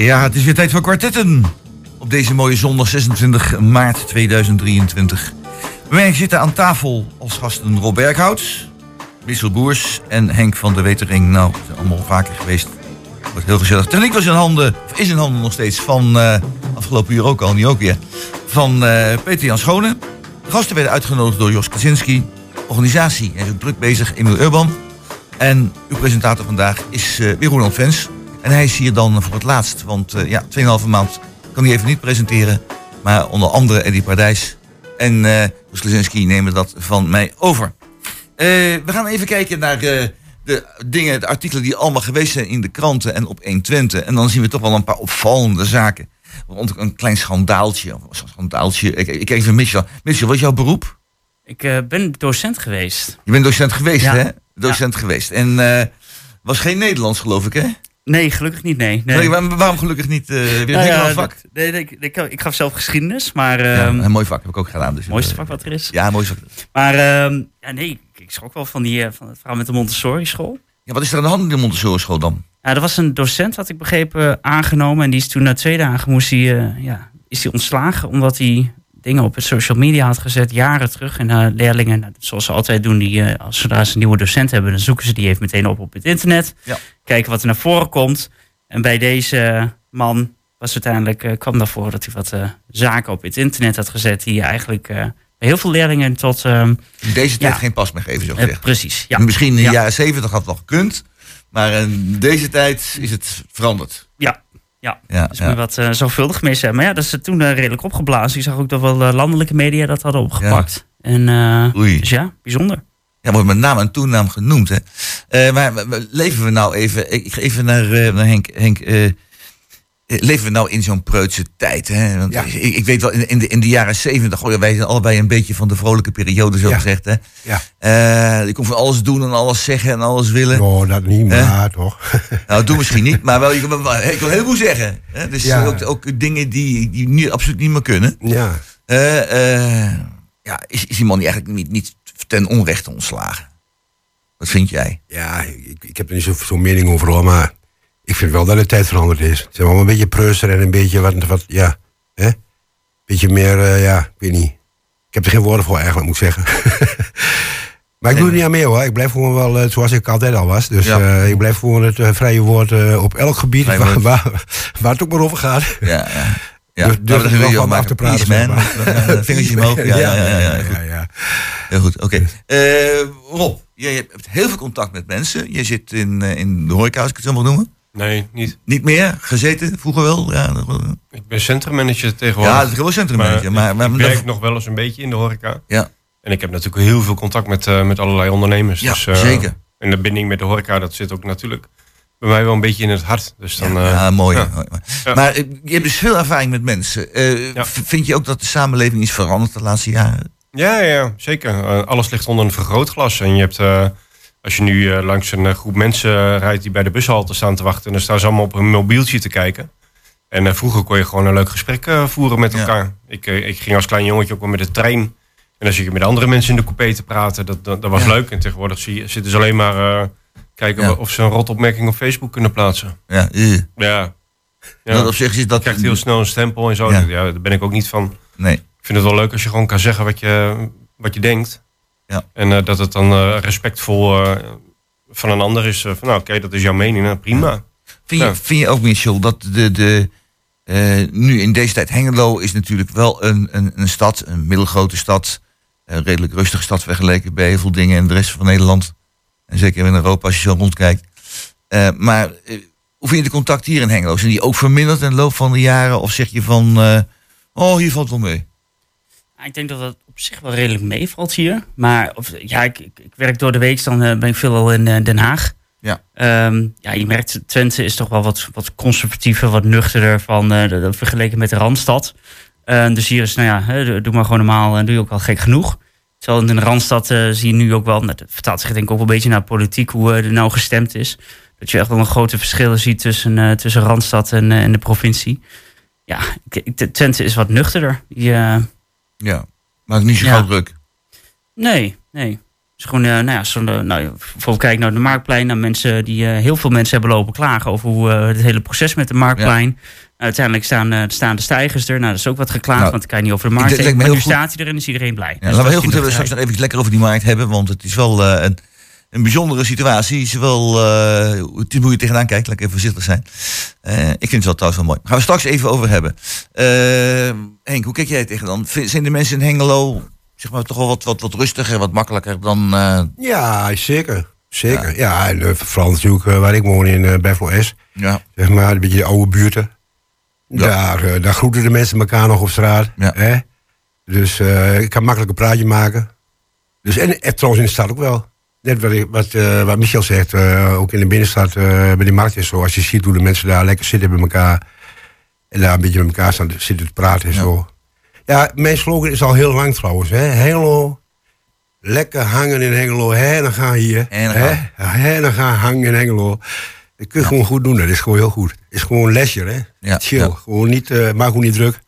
Ja, het is weer tijd voor kwartetten. Op deze mooie zondag 26 maart 2023. Bij mij zitten aan tafel als gasten Rob Berghout, Wissel Boers en Henk van der Wetering. Nou, zijn allemaal vaker geweest. Wordt heel gezellig. Techniek was in handen, is in handen nog steeds, van eh, afgelopen uur ook al, nu ook weer. Van eh, Peter Jan Schone. De gasten werden uitgenodigd door Jos Kaczynski. Organisatie, hij is ook druk bezig, Emil Urban. En uw presentator vandaag is uh, weer Ronald Vens. En hij is hier dan voor het laatst, want uh, ja, 2,5 maand kan hij even niet presenteren. Maar onder andere Eddie Pardijs en uh, Klasinski nemen dat van mij over. Uh, we gaan even kijken naar uh, de dingen, de artikelen die allemaal geweest zijn in de kranten en op 120. En dan zien we toch wel een paar opvallende zaken. Rond een klein schandaaltje. Of schandaaltje. Ik, ik even Michel. Michel, wat is jouw beroep? Ik uh, ben docent geweest. Je bent docent geweest, ja. hè? Docent ja. geweest. En was geen Nederlands, geloof ik, hè? Nee, gelukkig niet, nee. nee. waarom, waarom gelukkig niet? Uh, weer een nou ja, vak? Nee, nee, ik, ik gaf zelf geschiedenis, maar... Ja, een mooi vak heb ik ook gedaan. Dus mooiste vak wat er is. Ja, mooi vak. Maar uh, ja, nee, ik, ik schrok wel van, die, van het verhaal met de Montessori school. Ja, wat is er aan de hand in de Montessori school dan? Ja, er was een docent, had ik begrepen, aangenomen. En die is toen na twee dagen moest hij, uh, ja, is hij ontslagen, omdat hij dingen op het social media had gezet, jaren terug. En uh, leerlingen, nou, zoals ze altijd doen, die, uh, als zodra ze een nieuwe docent hebben, dan zoeken ze die even meteen op op het internet. Ja. Kijken wat er naar voren komt. En bij deze man was uiteindelijk, uh, kwam daarvoor dat hij wat zaken op het internet had gezet, die eigenlijk bij heel veel leerlingen tot. in deze tijd ja, geen pas meer geven, zo gezegd. precies. Ja. Misschien in de ja. jaren zeventig had het nog gekund, maar in deze tijd is het veranderd. Ja, ja, ja, dus ja. wat uh, zorgvuldig zijn. Maar ja, dat is toen uh, redelijk opgeblazen. Je zag ook dat wel uh, landelijke media dat hadden opgepakt. Ja. En, dus ja, bijzonder. Ja, wordt met naam en toenaam genoemd. Hè. maar leven we nou even... Ik ga even naar, naar Henk. Henk leven we nou in zo'n preutse tijd? Hè? Want ja. ik, ik, weet wel, in, in, de, in de jaren zeventig... Oh ja, wij zijn allebei een beetje van de vrolijke periode, zo ja. gezegd. Hè? Ja. je kon van alles doen en alles zeggen en alles willen. Oh, dat niet, maar uh, toch. nou, doe misschien niet, maar wel, ik wil heel veel zeggen. Hè? Dus ook, ook dingen die, die nu absoluut niet meer kunnen. Ja. Uh, ja, is, is die man die eigenlijk niet, niet ten onrechte ontslagen? Wat vind jij? Ja, ik, ik heb er niet zo'n zo mening over, hoor, maar ik vind wel dat de tijd veranderd is. Ze zijn wel een beetje preuster en een beetje wat, wat ja, hè? beetje meer, uh, ja, ik weet niet. Ik heb er geen woorden voor eigenlijk, moet ik zeggen. maar ik doe er niet aan mee hoor. Ik blijf gewoon wel uh, zoals ik altijd al was. Dus ja. uh, ik blijf gewoon het vrije woord op elk gebied waar, waar, waar, het ook maar over gaat. Ja, ja. Ja, dus durf nou, er wel van af te praten. Man. Vingertje omhoog. Ja, ja, ja. ja, ja, ja. Heel goed, oké. Okay. Rob, jij hebt heel veel contact met mensen. Je zit in, in de horeca, als ik het zo mag noemen. Nee, niet. Niet meer? Gezeten? Vroeger wel? Ja, ik ben centrummanager tegenwoordig. Ja, dat is wel centrummanager. Maar, maar, maar, ik werk nog wel eens een beetje in de horeca. Ja. En ik heb natuurlijk heel veel contact met, uh, met allerlei ondernemers. Ja, dus, uh, zeker. En de binding met de horeca, dat zit ook natuurlijk bij mij wel een beetje in het hart. Dus dan, ja, uh, ja, mooi. Ja. Maar je hebt dus veel ervaring met mensen. Vind je ook dat de samenleving is veranderd de laatste jaren? Ja, ja zeker. alles ligt onder een vergrootglas. En je hebt als je nu uh, langs een uh, groep mensen uh, rijdt die bij de bushalte staan te wachten... en dan staan ze allemaal op hun mobieltje te kijken. En vroeger kon je gewoon een leuk gesprek voeren met elkaar. Ja. Ik, ik ging als klein jongetje ook wel met de trein. En dan zit je met andere mensen in de coupé te praten. Dat, dat, dat was ja. leuk. En tegenwoordig zie, zitten ze alleen maar kijken ja. of ze een rotopmerking op Facebook kunnen plaatsen. Ja, ja. ja. Dat op zich is dat... Je krijgt heel snel een stempel en zo. Ja. daar ben ik ook niet van. Nee. Ik vind het wel leuk als je gewoon kan zeggen wat je, wat je denkt. Ja. En uh, dat het dan uh, respectvol uh, van een ander is. van nou, oké, okay, dat is jouw mening, nou, prima. Ja. Vind, je, ja. vind je ook, Michel, dat de, de, nu in deze tijd Hengelo is natuurlijk wel een, een, een stad, een middelgrote stad. Een redelijk rustige stad vergeleken bij heel veel dingen in de rest van Nederland. En zeker in Europa als je zo rondkijkt. maar hoe vind je de contact hier in Hengelo? Zijn die ook verminderd in de loop van de jaren? Of zeg je van, oh, hier valt wel mee? Ik denk dat dat zich wel redelijk meevalt hier. Maar of, ja, ik, ik, werk door de week, dan uh, ben ik veel al in uh, Den Haag. Ja. Um, ja, je merkt, Twente is toch wel wat, wat conservatiever, wat nuchterder van, uh, de, vergeleken met de Randstad. dus hier is, nou ja, hè, doe maar gewoon normaal en doe je ook al gek genoeg. Terwijl in de Randstad zie je nu ook wel, nou, dat vertaalt zich denk ik ook wel een beetje naar politiek, hoe er nou gestemd is. Dat je echt wel een grote verschillen ziet tussen, tussen Randstad en, en de provincie. Ja, Twente is wat nuchterder. Ja, maar niet zo ja. druk. Nee, nee. Dus gewoon, eh, nou ja, zo, nou, bijvoorbeeld kijk naar de Marktplein. Naar mensen die, eh, heel veel mensen hebben lopen klagen over hoe eh, het hele proces met de Marktplein. Nou, uiteindelijk staan, eh, staan de stijgers er. Nou, dat is ook wat geklaagd, Nou, want dan kan je niet over de markt ik me Maar nu heel goed- staat hij er en is iedereen blij. Ja, Dus laten we heel is goed hebben straks nog even lekker over die markt hebben. Want het is wel eh, een, een bijzondere situatie. Zowel, eh, het is hoe je tegenaan kijkt. Laat ik even voorzichtig zijn. Eh, ik vind het wel trouwens wel mooi. Gaan we straks even over hebben. Eh, Henk, hoe kijk jij tegen dan? Zijn de mensen in Hengelo zeg maar, toch wel wat, wat, wat rustiger, wat makkelijker dan... eh, Ja, zeker. Zeker. Ja, en eh, vooral natuurlijk eh, waar ik woon in eh S. ja, Zeg maar, een beetje de oude buurten. Ja. Daar, eh, daar groeten de mensen elkaar nog op straat. Ja. Hè? Dus eh, ik kan makkelijk een praatje maken. Dus, en, en trouwens in de stad ook wel. Net wat, wat, eh, wat Michel zegt, eh, ook in de binnenstad, eh, bij die markt en zo. Als je ziet hoe de mensen daar lekker zitten bij elkaar. En daar een beetje met elkaar staan, zitten te praten en Ja. zo. Ja, mijn slogan is al heel lang trouwens. Hè? Hengelo, lekker hangen in Hengelo. Hè, dan gaan hier. En hè? Hè, dan gaan hangen in Hengelo. Dat kun je gewoon goed doen. Dat is gewoon heel goed. Het is gewoon lesje, hè? Ja, Chill. Gewoon niet, maak gewoon niet druk.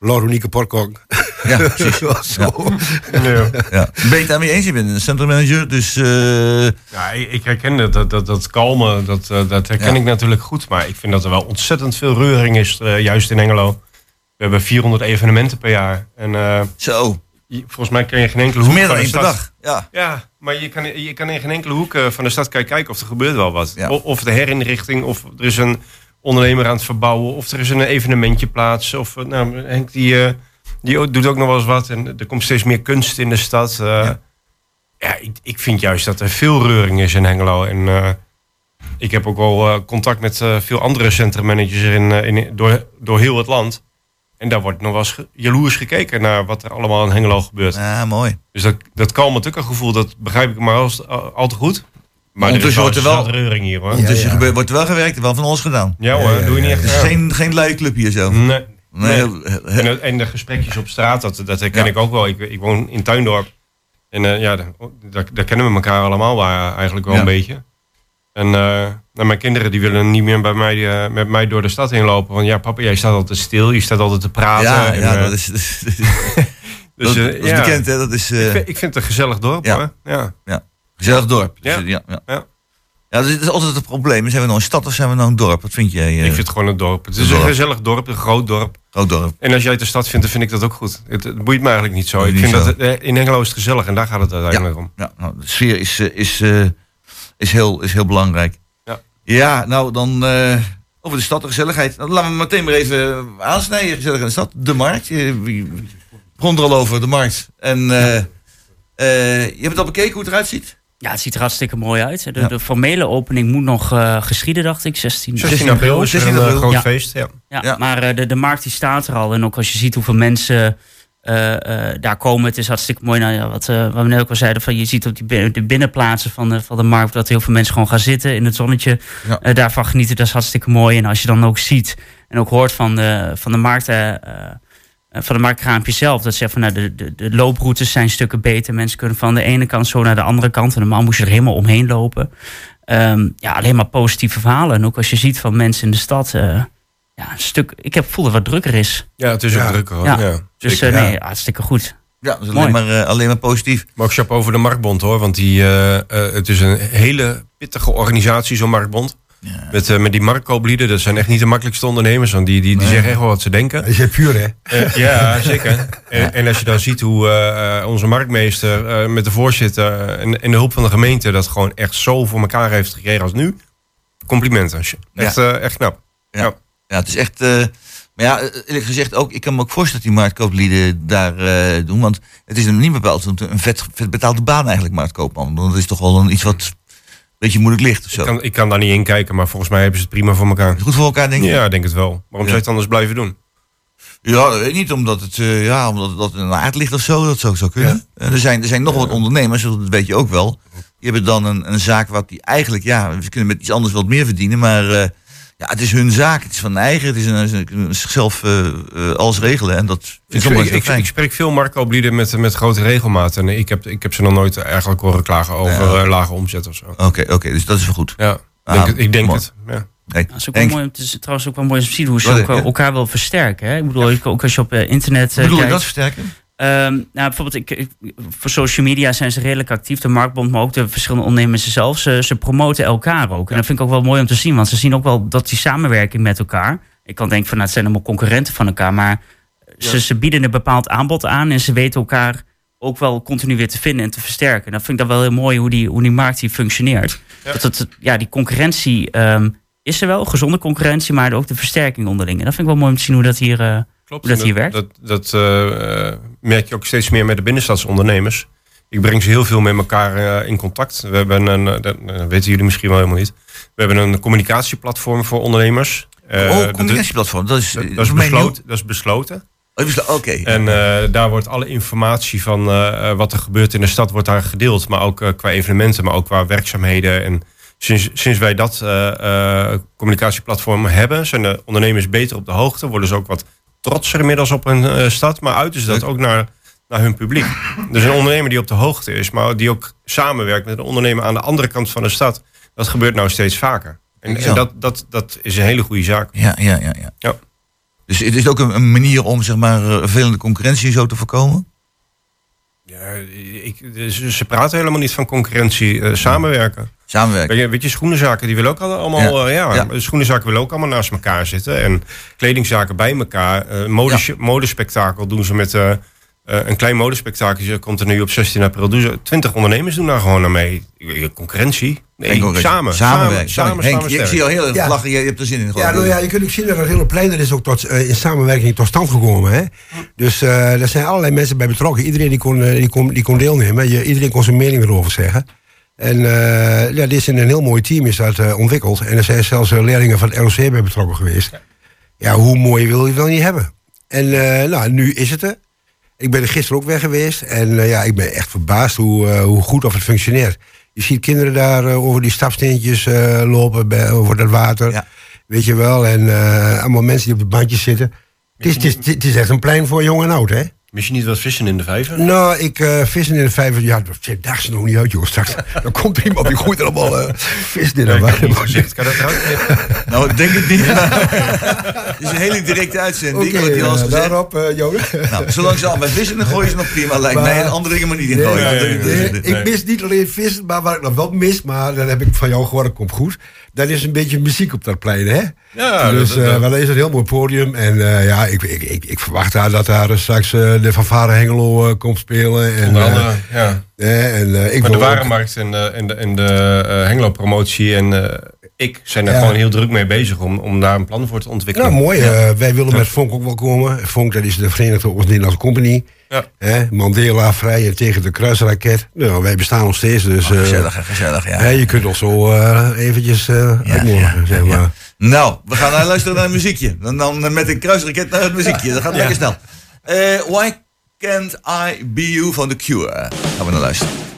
Kapot koken. ja, precies. Zo. Ja. Ja. Ben je het daarmee eens? Je bent een centrummanager, dus... eh, Ja, ik, ik herken dat, dat, dat, dat kalme, dat, eh, dat herken Ja. ik natuurlijk goed. Maar ik vind dat er wel ontzettend veel reuring is, eh, juist in Engelo. We hebben 400 evenementen per jaar. En eh, zo, volgens mij kan je geen enkele hoek meer dan van de één per dag. Ja, Ja, maar je kan, je kan in geen enkele hoek van de stad kijken, of er gebeurt wel wat. Of de herinrichting, of er is een ondernemer aan het verbouwen, of er is een evenementje plaats. Of eh, nou, Henk die, eh, die doet ook nog wel eens wat. En er komt steeds meer kunst in de stad. eh. Ja. ja, ik, ik vind juist dat er veel reuring is in Hengelo. En ik heb ook wel contact met veel andere centrummanagers in, in, door, door heel het land. En daar wordt nog wel eens jaloers gekeken naar wat er allemaal in Hengelo gebeurt. ja mooi. Dus dat, dat kalme gevoel, dat begrijp ik maar al, al te goed. Maar er is Ondertussen wel, wordt er wel- er reuring hier hoor. Dus ja. er gebeurt, wordt wel gewerkt, er wel van alles gedaan. Ja hoor, Ja, ja, doe je niet ja. echt. Het is Ja. geen, geen luie club hier zo. Nee. Nee, En, de- en de gesprekjes op straat, dat, dat herken Ja. ik ook wel. Ik, ik woon in Tuindorp. En eh, ja, daar, daar, kennen we elkaar allemaal waar, eigenlijk wel Ja. een beetje. En eh, nou, mijn kinderen die willen niet meer bij mij, eh, met mij door de stad heen lopen. Want ja, papa, jij staat altijd stil. Je staat altijd te praten. ja, En, ja, dat is, dat is, dus, dat, dat is ja. bekend, hè? Dat is eh, Ik, vind, ik vind het een gezellig dorp Ja. hoor. Ja. Gezellig dorp. Dus, Ja. ja, ja. Ja. Ja, dat is, dat is altijd het probleem. Zijn we nou een stad of zijn we nou een dorp? Wat vind jij? eh, Ik vind het gewoon een dorp. Het is Een een gezellig dorp, een groot dorp. groot dorp. En als jij het de stad vindt, dan vind ik dat ook goed. Het, het boeit me eigenlijk niet zo. Ik vind zo. dat het, eh, in Hengelo is het gezellig en daar gaat het uiteindelijk om. Ja, nou, de sfeer is, eh, is, eh, is, heel, is heel belangrijk. Ja. ja nou dan eh, over de stad, de gezelligheid. Nou, laten we meteen maar even aansnijden. Gezellig in de stad. De markt. Je, begon er al over, de markt. En eh, eh, je hebt het al bekeken hoe het eruit ziet? Ja, het ziet er hartstikke mooi uit. De, Ja. de formele opening moet nog eh, geschieden, dacht ik. 16, 16 april is 16 een april. groot Ja. feest. Ja. Ja, Ja. maar eh, de, de markt die staat er al. En ook als je ziet hoeveel mensen eh, eh, daar komen, het is hartstikke mooi. Nou, ja, wat, eh, wat we net ook al zeiden, van, je ziet op die de binnenplaatsen van de, van de markt dat heel veel mensen gewoon gaan zitten in het zonnetje. Ja. eh, daarvan genieten, dat is hartstikke mooi. En als je dan ook ziet en ook hoort van de, van de markt. Van de marktkraampje zelf. Dat zegt van nou, de, de, de looproutes zijn stukken beter. Mensen kunnen van de ene kant zo naar de andere kant. En normaal moest je er helemaal omheen lopen. Ehm, ja, alleen maar positieve verhalen. En ook als je ziet van mensen in de stad. eh, ja, een stuk. Ik heb het gevoel dat het wat drukker is. ja, het is ook Ja. drukker. Hoor. Ja. Ja. Dus eh, nee, hartstikke goed. Ja, dat is Mooi. alleen maar, eh, alleen maar positief. Maar ook chapeau over de Marktbond hoor. Want die, het is een hele pittige organisatie, zo'n Marktbond. Ja. Met, eh, met die marktkooplieden, dat zijn echt niet de makkelijkste ondernemers. Want die, die, die Nee. zeggen echt wel wat ze denken. Dat is puur, hè? Eh, ja, zeker. En, en als je dan ziet hoe eh, onze marktmeester met de voorzitter en, en de hulp van de gemeente dat gewoon echt zo voor elkaar heeft gekregen als nu. Complimenten. Echt, eh, echt knap. Ja, het is echt. maar ja, eerlijk gezegd ook, ik kan me ook voorstellen dat die marktkooplieden daar doen. Want het is een niet bepaald een vet, vet betaalde baan eigenlijk, marktkoopman. Want dat is toch wel een, iets wat beetje moeilijk ligt of zo. Ik kan, ik kan daar niet in kijken, maar volgens mij hebben ze het prima voor elkaar. Goed voor elkaar, denk je? Ja, ik denk het wel. Waarom zou je het anders blijven doen? Ja, dat weet ik niet, omdat het, eh, ja, omdat dat een aard ligt of zo. Dat zou, zou kunnen. Eh, er, zijn, er zijn nog wat ondernemers, dat weet je ook wel. Die hebben dan een, een zaak wat die eigenlijk, ja, ze kunnen met iets anders wat meer verdienen. Maar eh, ja, het is hun zaak, het is van eigen. Het is een, zichzelf eh, eh, alles regelen. En dat vind ik Ik, spreek veel marktkooplieden met, met grote regelmaat. En ik heb, ik heb ze nog nooit eigenlijk horen klagen over Ja. eh, lage omzet of zo. Oké, oké, dus dat is wel goed. Ja, Ah, denk het, ik denk mooi. het. Ja. Kijk, Dat is ook wel mooi, het is trouwens ook wel mooi om te zien hoe ze Wat, ook, ja? elkaar wel versterken. Hè? Ik bedoel, ook als je op internet hoe bedoel je kijkt. dat versterken? Ehm, nou, bijvoorbeeld, ik, ik- voor social media zijn ze redelijk actief, de Marktbond, maar ook de verschillende ondernemers zelf. Ze, ze promoten elkaar ook. En dat vind ik ook wel mooi om te zien, want ze zien ook wel dat die samenwerking met elkaar. Ik kan denken van, nou, het zijn allemaal concurrenten van elkaar, maar ze, ze bieden een bepaald aanbod aan en ze weten elkaar ook wel continu weer te vinden en te versterken. Dat vind ik dan wel heel mooi hoe die, hoe die markt hier functioneert. Ja. Dat het, ja, die concurrentie ehm, is er wel, gezonde concurrentie, maar ook de versterking onderling. En dat vind ik wel mooi om te zien hoe dat hier. eh, Klopt. Hoe dat hier werkt? Dat, dat eh, merk je ook steeds meer met de binnenstadsondernemers. Ik breng ze heel veel met elkaar eh, in contact. We hebben een, eh, dat weten jullie misschien wel helemaal niet. We hebben een communicatieplatform voor ondernemers. Eh, oh, dat- communicatieplatform. Dat is, Dat, is besloten. Dat is besloten. Oh, Oké. En eh, daar wordt alle informatie van wat er gebeurt in de stad wordt daar gedeeld. Maar ook qua evenementen, maar ook qua werkzaamheden. En sinds, sinds wij dat communicatieplatform hebben, zijn de ondernemers beter op de hoogte. Worden ze ook wat trotser inmiddels op hun eh, stad. Maar uiten ze dat ook naar, naar hun publiek. Dus een ondernemer die op de hoogte is, maar die ook samenwerkt met een ondernemer aan de andere kant van de stad. Dat gebeurt nou steeds vaker. En, en dat, dat, dat is een hele goede zaak. Ja, ja, ja, ja. Ja. Dus het is ook een, een manier om zeg maar eh, vervelende concurrentie zo te voorkomen. Ja, ik, ze, ze praten helemaal niet van concurrentie, eh, samenwerken. Samenwerken. Weet je, weet je, schoenenzaken die willen ook allemaal, ja, ja, Ja. schoenenzaken willen ook allemaal naast elkaar zitten. En kledingzaken bij elkaar. Eh mode, modespektakel doen ze met eh, eh, een klein modespektakel. Komt er nu op 16 april. Doen ze, 20 ondernemers doen daar gewoon aan mee. Eh, Concurrentie? Nee, samen. Samenwerken. Samen, samen, Henk, samen je- ik zie al heel erg Ja. lachen. Je, je hebt er zin in. Ja, nou ja, je kunt ook zien dat het hele plein er is ook tot, eh, in samenwerking tot stand gekomen. Hè? Dus eh er zijn allerlei mensen bij betrokken. Iedereen die kon, eh, die kon, die kon deelnemen. Je, iedereen kon zijn mening erover zeggen. En eh, ja, dit is in een heel mooi team is dat eh, ontwikkeld. En er zijn zelfs eh, leerlingen van het LOC bij betrokken geweest. Ja, hoe mooi wil je het wel niet hebben? En eh, nou, nu is het er. Ik ben er gisteren ook weg geweest. En eh, ja, ik ben echt verbaasd hoe, eh, hoe goed of het functioneert. Je ziet kinderen daar eh, over die stapsteentjes lopen, bij, over dat water. Ja. Weet je wel. En allemaal mensen die op de bandjes zitten. Het is, het, is, het is echt een plein voor jong en oud, hè? Mis je niet wat vissen in de vijver? Nou, ik eh vissen in de vijver. Ja, dat dag ze nog niet uit, joh. Straks dan komt er iemand die gooit er allemaal eh vis in. De ik niet gezegd. Kan dat? Nou, ik denk het niet. Het is een hele directe uitzending. Wat al has eh, daarop, Johan. Nou, zolang ze al met vissen dan gooien ze nog prima. Lijkt Maar- mij en andere dingen maar niet in gooien. nee, ik mis niet alleen vis, maar waar ik nog wel mis, maar dat heb ik van jou gehoord, komt goed. Dat is een beetje muziek op dat plein, hè? Ja, dus dat- dat- dat is een heel mooi podium. En ja, ik, ik, ik, ik verwacht daar dat daar straks de fanfare Hengelo eh, komt spelen. En, Onder eh, andere, ja. eh, en, eh, ik Maar de warenmarkt en de, en de, en de eh, Hengelo-promotie en eh, ik zijn er Ja. gewoon heel druk mee bezig om, om daar een plan voor te ontwikkelen. Nou, mooi. eh, wij willen met Fonk ook wel komen. Fonk, dat is de Verenigde Oost-Nederlandse Company. Ja. Hè, Mandela vrij en tegen de kruisraket. Nou, wij bestaan nog steeds, dus... Oh, eh, gezellig, gezellig, ja. hè, je kunt ons zo eh, eventjes eh Ja, uitnodigen, ja, zeg maar. ja. Nou, we gaan luisteren naar een muziekje. Dan, dan met een kruisraket naar het muziekje. Dat gaat lekker snel. Eh, why can't I be you van The Cure? Gaan we naar luisteren.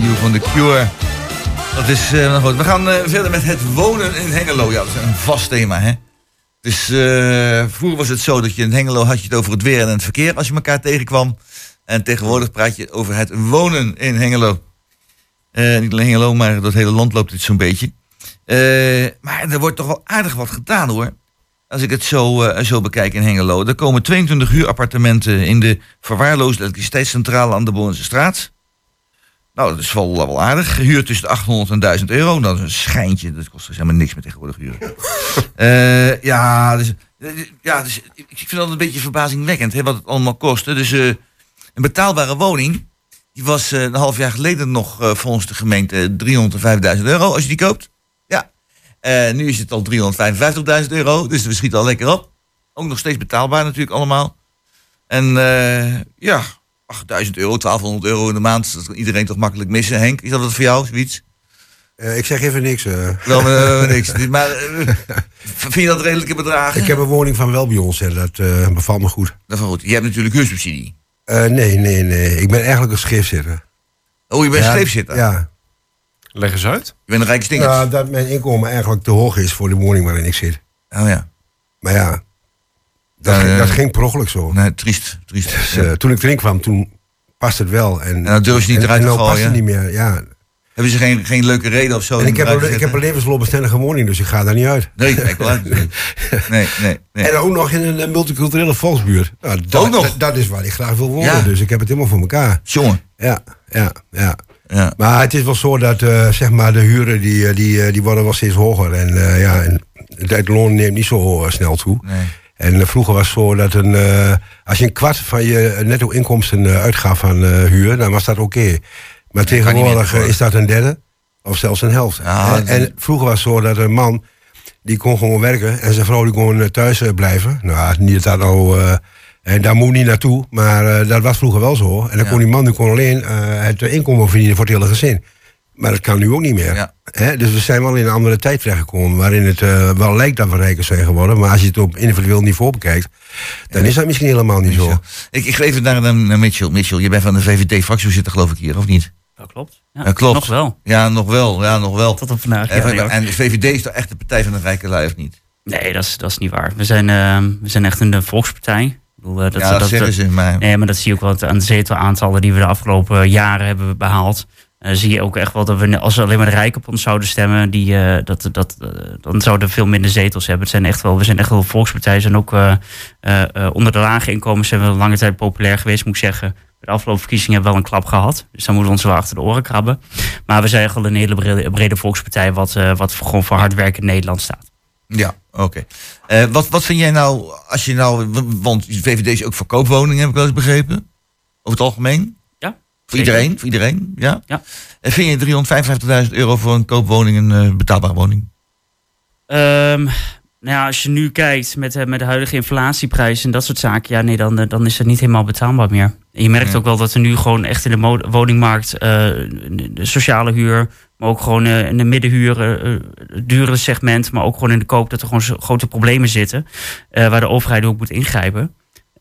Be You van The Cure. Dat is, eh, nou goed. We gaan eh, verder met het wonen in Hengelo. Ja, dat is een vast thema, hè. Dus eh, vroeger was het zo dat je in Hengelo had je het over het weer en het verkeer als je elkaar tegenkwam. En tegenwoordig praat je over het wonen in Hengelo. Niet alleen Hengelo, maar het hele land loopt dit zo'n beetje. Maar er wordt toch wel aardig wat gedaan hoor. Als ik het zo, zo bekijk in Hengelo. Er komen 22 huurappartementen in de verwaarloosde elektriciteitscentrale aan de Boonse straat. Nou, dat is wel, wel aardig. Huur tussen de 800 en 1000 euro. Dat is een schijntje. Dat kost dus helemaal niks meer tegenwoordig huren. Eh, ja, dus, ja dus, ik vind dat een beetje verbazingwekkend hè, wat het allemaal kost. Dus eh, een betaalbare woning, die was eh, een half jaar geleden nog eh, volgens de gemeente 305.000 euro als je die koopt. Ja. Nu is het al 355.000 euro, dus we schieten al lekker op. Ook nog steeds betaalbaar natuurlijk allemaal. En ja, 8000 euro, 1200 euro in de maand, dat kan iedereen toch makkelijk missen. Henk, is dat wat voor jou, zoiets? Eh, ik zeg even niks. eh. Wel eh, niks. Maar vind je dat redelijke bedragen? ik heb een woning van wel bij ons, hè. dat eh, bevalt me goed. Dat is wel goed. Je hebt natuurlijk huursubsidie. Eh, nee, nee, nee. Ik ben eigenlijk een schriftzitter. Oh, je bent Ja, scheepzitter. Ja. Leg eens uit. Je bent een rijke stinger. ja, dat mijn inkomen eigenlijk te hoog is voor de woning waarin ik zit. Oh ja. Maar ja, dat, Ja, ging, ja. dat ging per ongeluk zo. Nee, triest. triest. Dus, eh, toen ik erin kwam, toen past het wel. En, En durf je niet en- eruit en te nou past gooien. het niet meer, ja. Hebben ze geen, geen leuke reden of zo? En ik heb, een, ik heb een levensloopbestendige woning, dus ik ga daar niet uit. Nee, kijk wel uit. Nee, nee, nee. nee. En ook nog in een eh, multiculturele volksbuurt. Nou, dat, Ook nog? Dat, dat is waar ik graag wil wonen, Ja. dus ik heb het helemaal voor elkaar. Jongen. Ja, ja, ja. Ja. Maar het is wel zo dat eh, zeg maar de huren die, eh, die, eh, die worden wel steeds hoger. En, eh, ja, en het loon neemt niet zo eh, snel toe. Nee. En eh, vroeger was het zo dat een, eh, als je een kwart van je netto inkomsten eh, uitgaf aan eh, huur, dan was dat oké. Maar tegenwoordig meer eh, is dat een derde of zelfs een helft. Ja, en, vroeger was het zo dat een man die kon gewoon werken en zijn vrouw die kon eh, thuis eh, blijven. Nou, niet dat nou. eh, en daar moet niet naartoe, maar eh, dat was vroeger wel zo. En dan Ja. kon die man die kon alleen eh, het inkomen verdienen voor het hele gezin. Maar dat kan nu ook niet meer. Ja. Dus we zijn wel in een andere tijd terechtgekomen... waarin het eh, wel lijkt dat we rijker zijn geworden... maar als je het op individueel niveau bekijkt... dan is dat misschien helemaal niet zo. Ik, ik geef het naar, naar Mitchell. Mitchell, je bent van de VVD-fractievoorzitter geloof ik hier, of niet? Dat klopt. Ja, Ja, klopt. Nog wel. Ja, nog wel. Ja, nog wel. Tot op vandaag. En, ja, ja. en de VVD is toch echt de partij van de rijke lui, of niet? Nee, dat is, dat is niet waar. We zijn, eh, we zijn echt een eh, volkspartij. Ik bedoel, eh, dat, ja, dat, zeggen ze, maar... Nee, maar dat zie je ook wel aan de zetelaantallen die we de afgelopen jaren hebben behaald. Zie je ook echt wel dat we, als we alleen maar de rijken op ons zouden stemmen, die, eh, dat, dat, eh, dan zouden we veel minder zetels hebben. Het zijn echt wel, we zijn echt wel een volkspartij. zijn ook eh, onder de lage inkomens zijn we lange tijd populair geweest, moet ik zeggen. De afgelopen verkiezingen hebben we wel een klap gehad. Dus dan moeten we ons wel achter de oren krabben. Maar we zijn echt een hele brede, volkspartij, wat, wat gewoon voor hard werken in Nederland staat. Ja, oké. Wat, wat vind jij nou, als je nou... Want VVD is ook voor koopwoningen, heb ik wel eens begrepen. Over het algemeen. Voor zeker. iedereen, voor iedereen, ja. Ja. En vind je 355.000 euro voor een koopwoning een eh, betaalbare woning? Ehm, nou ja, als je nu kijkt met, eh, met de huidige inflatieprijs en dat soort zaken, ja, nee, dan, eh, dan is het niet helemaal betaalbaar meer. En je merkt Ja. ook wel dat er nu gewoon echt in de woningmarkt, de sociale huur, maar ook gewoon in de middenhuur, het dure segment, maar ook gewoon in de koop, dat er gewoon grote problemen zitten, waar de overheid ook moet ingrijpen.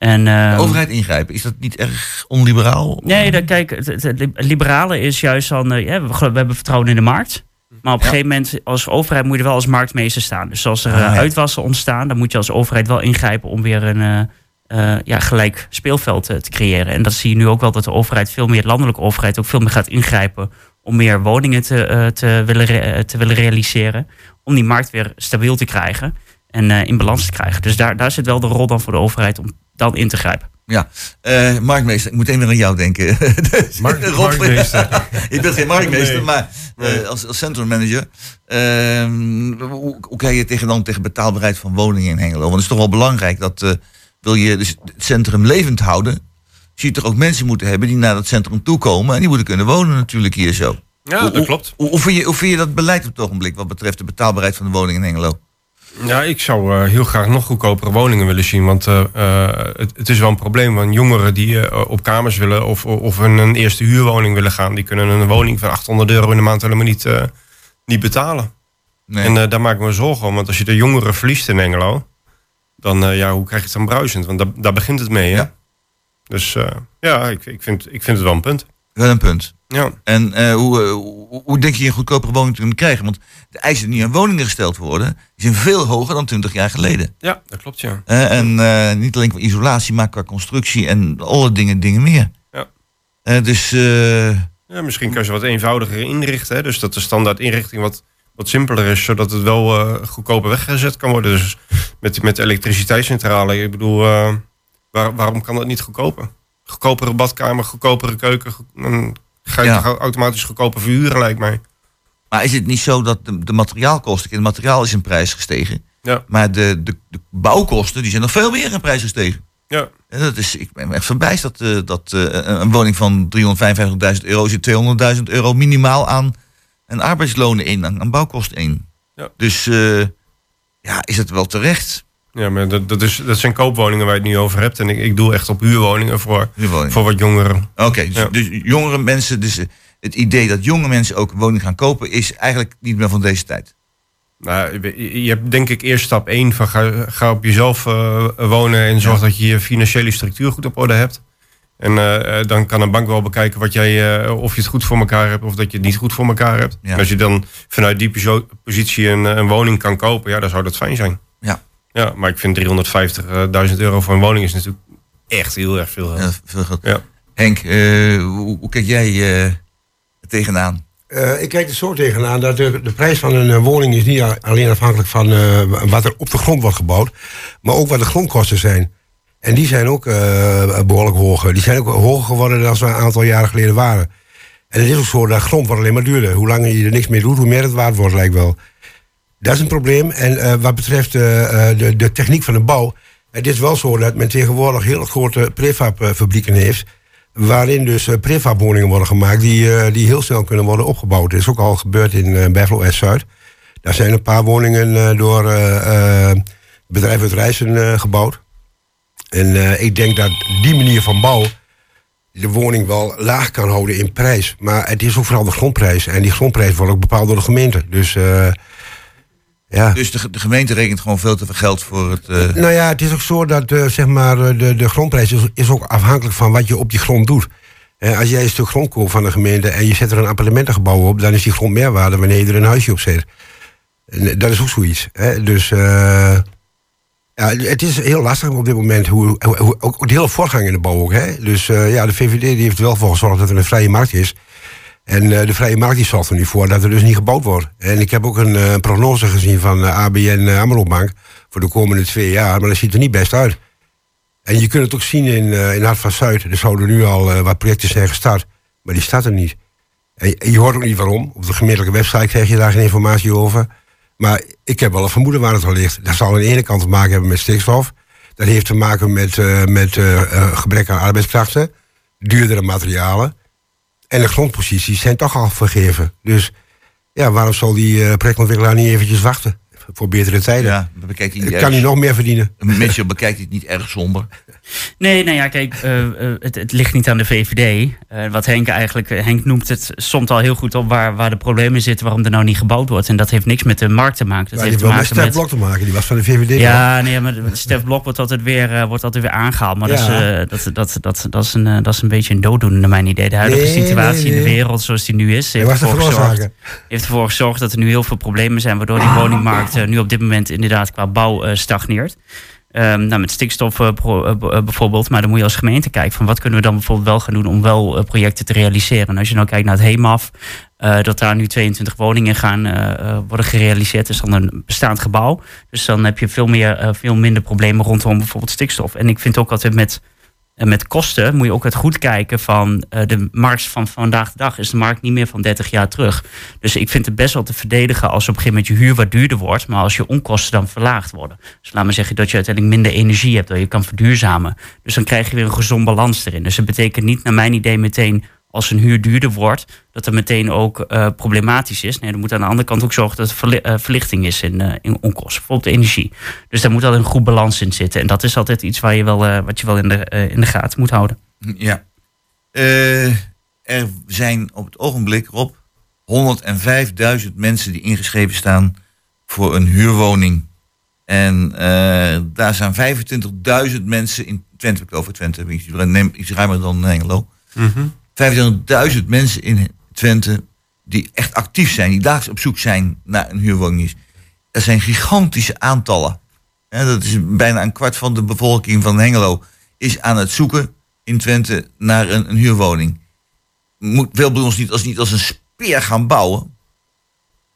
En, De ehm, overheid ingrijpen, is dat niet erg onliberaal? Nee, dat, kijk, het, het- het liberale is juist dan, eh, ja, we, we hebben vertrouwen in de markt. Maar op een Ja. gegeven moment, als overheid, moet je er wel als marktmeester staan. Dus als er Ah, eh, ja. uitwassen ontstaan, dan moet je als overheid wel ingrijpen om weer een eh, ja, gelijk speelveld te creëren. En dat zie je nu ook wel dat de overheid, veel meer de landelijke overheid, ook veel meer gaat ingrijpen om meer woningen te, te, willen, te willen realiseren. Om die markt weer stabiel te krijgen en in balans te krijgen. Dus daar, daar zit wel de rol dan voor de overheid om dan in te grijpen. Eh, marktmeester, ik moet even weer aan jou denken. Dus, Mark- Rob, marktmeester. je bent geen marktmeester, Nee. maar eh, als, als centrummanager. ehm, hoe, hoe kijk je tegen, dan tegen betaalbaarheid van woningen in Hengelo? Want het is toch wel belangrijk dat eh, wil je dus het centrum levend houden, zie je toch ook mensen moeten hebben die naar dat centrum toekomen en die moeten kunnen wonen natuurlijk hier zo. Ja, Hoe- dat klopt. Hoe, hoe, vind je, hoe vind je dat beleid op het ogenblik wat betreft de betaalbaarheid van de woning in Hengelo? Ja, ik zou eh, heel graag nog goedkopere woningen willen zien. Want eh, eh, het, het is wel een probleem. Want jongeren die op kamers willen of, of in een eerste huurwoning willen gaan... die kunnen een woning van 800 euro in de maand helemaal niet, niet betalen. Nee. En daar maak ik me zorgen om. Want als je de jongeren verliest in Engelo... dan ja, hoe krijg je het dan bruisend? Want daar, daar begint het mee, hè? Ja. Dus ja, ik, ik, vind, ik vind het wel een punt. Wel een punt. Ja. En eh, hoe, eh, hoe, hoe denk je een goedkopere woning te kunnen krijgen? Want de eisen die aan woningen gesteld worden, die zijn veel hoger dan 20 jaar geleden. ja, dat klopt, ja. Eh, en niet alleen qua isolatie, maar qua constructie en alle dingen, dingen meer. Ja. Dus Ja, misschien kan je ze wat eenvoudiger inrichten. Hè? Dus dat de standaard inrichting wat, wat simpeler is, zodat het wel goedkoper weggezet kan worden. Dus met, met de elektriciteitscentrale, ik bedoel, waar- waarom kan dat niet goedkoper? Goedkopere badkamer, goedkopere keuken, dan ga je Ja. toch automatisch goedkoper verhuren, lijkt mij. Maar is het niet zo dat de, de materiaalkosten, het materiaal is in prijs gestegen, Ja, maar de, de, de bouwkosten die zijn nog veel meer in prijs gestegen. ja, En dat is, ik ben echt verbijsterd dat, eh, dat eh, een woning van 355.000 euro zit 200.000 euro minimaal aan, aan arbeidslonen in, aan, aan bouwkosten in. Ja. Dus eh, ja, is het wel terecht? Ja maar dat, dat, is, dat zijn koopwoningen waar je het nu over hebt. En ik, ik doe echt op huurwoningen voor, voor wat jongeren. Oké, dus, Ja. dus jongere mensen, dus eh, het idee dat jonge mensen ook een woning gaan kopen, is eigenlijk niet meer van deze tijd. Nou, je- hebt denk ik eerst stap 1 van ga, ga op jezelf eh, wonen en zorg dat je je financiële structuur goed op orde hebt. En eh, dan kan een bank wel bekijken wat jij, of je het goed voor elkaar hebt of dat je het niet goed voor elkaar hebt. Ja. En als je dan vanuit die posi- positie een, een woning kan kopen, ja, dan zou dat fijn zijn. Ja. Maar ik vind 350.000 euro voor een woning is natuurlijk echt heel erg veel. geld. Ja, veel geld. Ja. Henk, eh, hoe, hoe kijk jij eh, er tegenaan? Eh, ik kijk er zo tegenaan dat de, de prijs van een woning is niet alleen afhankelijk van eh, wat er op de grond wordt gebouwd, maar ook wat de grondkosten zijn. En die zijn ook eh, behoorlijk hoger. Die zijn ook hoger geworden dan ze een aantal jaren geleden waren. En het is ook zo dat grond wordt alleen maar duurder. Hoe langer je er niks mee doet, hoe meer het waard wordt, lijkt wel. Dat is een probleem. En eh, wat betreft eh, eh, de, de techniek van de bouw. Het is wel zo dat men tegenwoordig heel grote prefabfabrieken heeft. Waarin dus prefabwoningen worden gemaakt die, die heel snel kunnen worden opgebouwd. Dat is ook al gebeurd in uh, Bijvlo S-Zuid. Daar zijn een paar woningen door bedrijf uit eh, gebouwd. En ik denk dat die manier van bouw de woning wel laag kan houden in prijs. Maar het is ook vooral de grondprijs. En die grondprijs wordt ook bepaald door de gemeente. Dus ja. Dus de, de gemeente rekent gewoon veel te veel geld voor het... eh, Nou ja, het is ook zo dat eh, zeg maar, eh, de, de grondprijs is, is ook afhankelijk van wat je op die grond doet. Eh, als jij een stuk grond koopt van de gemeente en je zet er een appartementengebouw op, dan is die grond meer waarde wanneer je er een huisje op zet. En, dat is ook zoiets. Hè? Dus ja, het is heel lastig op dit moment, hoe, hoe, hoe- ook de hele voorgang in de bouw ook. Hè? Dus ja, de VVD die heeft er wel voor gezorgd dat er een vrije markt is. En eh, de vrije markt die zorgt er nu voor dat er dus niet gebouwd wordt. En ik heb ook een eh, prognose gezien van eh, ABN Amro Bank voor de komende twee jaar, maar dat ziet er niet best uit. En je kunt het ook zien in, in Hart van Zuid. Er zouden nu al wat projecten zijn gestart, maar die staat er niet. En je, hoort ook niet waarom. Op de gemeentelijke website krijg je daar geen informatie over. Maar ik heb wel een vermoeden waar het al ligt. Dat zal aan de ene kant te maken hebben met stikstof. Dat heeft te maken met, met gebrek aan arbeidskrachten, duurdere materialen. En de grondposities zijn toch al vergeven. Dus ja, waarom zal die eh, projectontwikkelaar niet eventjes wachten voor betere tijden? ja, niet Dan kan hij nog meer verdienen. Mitchell bekijkt het niet erg somber. Nee, nou ja, kijk, eh, eh, het, het ligt niet aan de VVD. Eh, wat Henk eigenlijk, Henk noemt het soms al heel goed op waar, waar de problemen zitten, waarom er nou niet gebouwd wordt. En dat heeft niks met de markt te maken. Dat Maar heeft wel met Stef met. Blok te maken. Die was van de VVD. Ja, nee, maar Stef Blok wordt altijd weer, wordt altijd weer aangehaald. Maar dat, is, dat, dat, dat, dat, is een, dat is een beetje een dooddoener naar mijn idee. De huidige Nee, situatie nee, in de wereld zoals die nu is, Hij heeft ervoor, gezorgd, heeft ervoor gezorgd dat er nu heel veel problemen zijn. Waardoor die woningmarkt eh, nu op dit moment inderdaad qua bouw eh, stagneert. Ehm, nou, met stikstof eh, bijvoorbeeld. Maar dan moet je als gemeente kijken van wat kunnen we dan bijvoorbeeld wel gaan doen om wel projecten te realiseren. En als je nou kijkt naar het HEMAF, dat daar nu 22 woningen gaan worden gerealiseerd. is dan een bestaand gebouw. Dus dan heb je veel, meer, veel minder problemen rondom bijvoorbeeld stikstof. En ik vind ook altijd met, eh, met kosten moet je ook het goed kijken van eh, de markt van vandaag de dag. Is de markt niet meer van 30 jaar terug. Dus ik vind het best wel te verdedigen als op een gegeven moment je huur wat duurder wordt. Maar als je onkosten dan verlaagd worden. Dus laat maar zeggen dat je uiteindelijk minder energie hebt. Dat je kan verduurzamen. Dus dan krijg je weer een gezond balans erin. Dus het betekent niet naar mijn idee meteen als een huur duurder wordt, dat dat meteen ook eh, problematisch is. Nee, er moet aan de andere kant ook zorgen dat er eh, verlichting is in, eh, in onkosten, bijvoorbeeld energie. Dus daar moet altijd een goed balans in zitten. En dat is altijd iets waar je wel, wat je wel in de, in de gaten moet houden. Ja. Er zijn op het ogenblik, Rob, 105.000 mensen die ingeschreven staan voor een huurwoning. En daar zijn 25.000 mensen in Twente, ik over Twente, iets, neem iets ruimer dan Hengelo. Mhm. 25.000 mensen in Twente die echt actief zijn, die dagelijks op zoek zijn naar een huurwoning. Dat zijn gigantische aantallen. Dat is bijna een kwart van de bevolking van Hengelo is aan het zoeken in Twente naar een, huurwoning. Moet, wil ons niet als, niet als een speer gaan bouwen?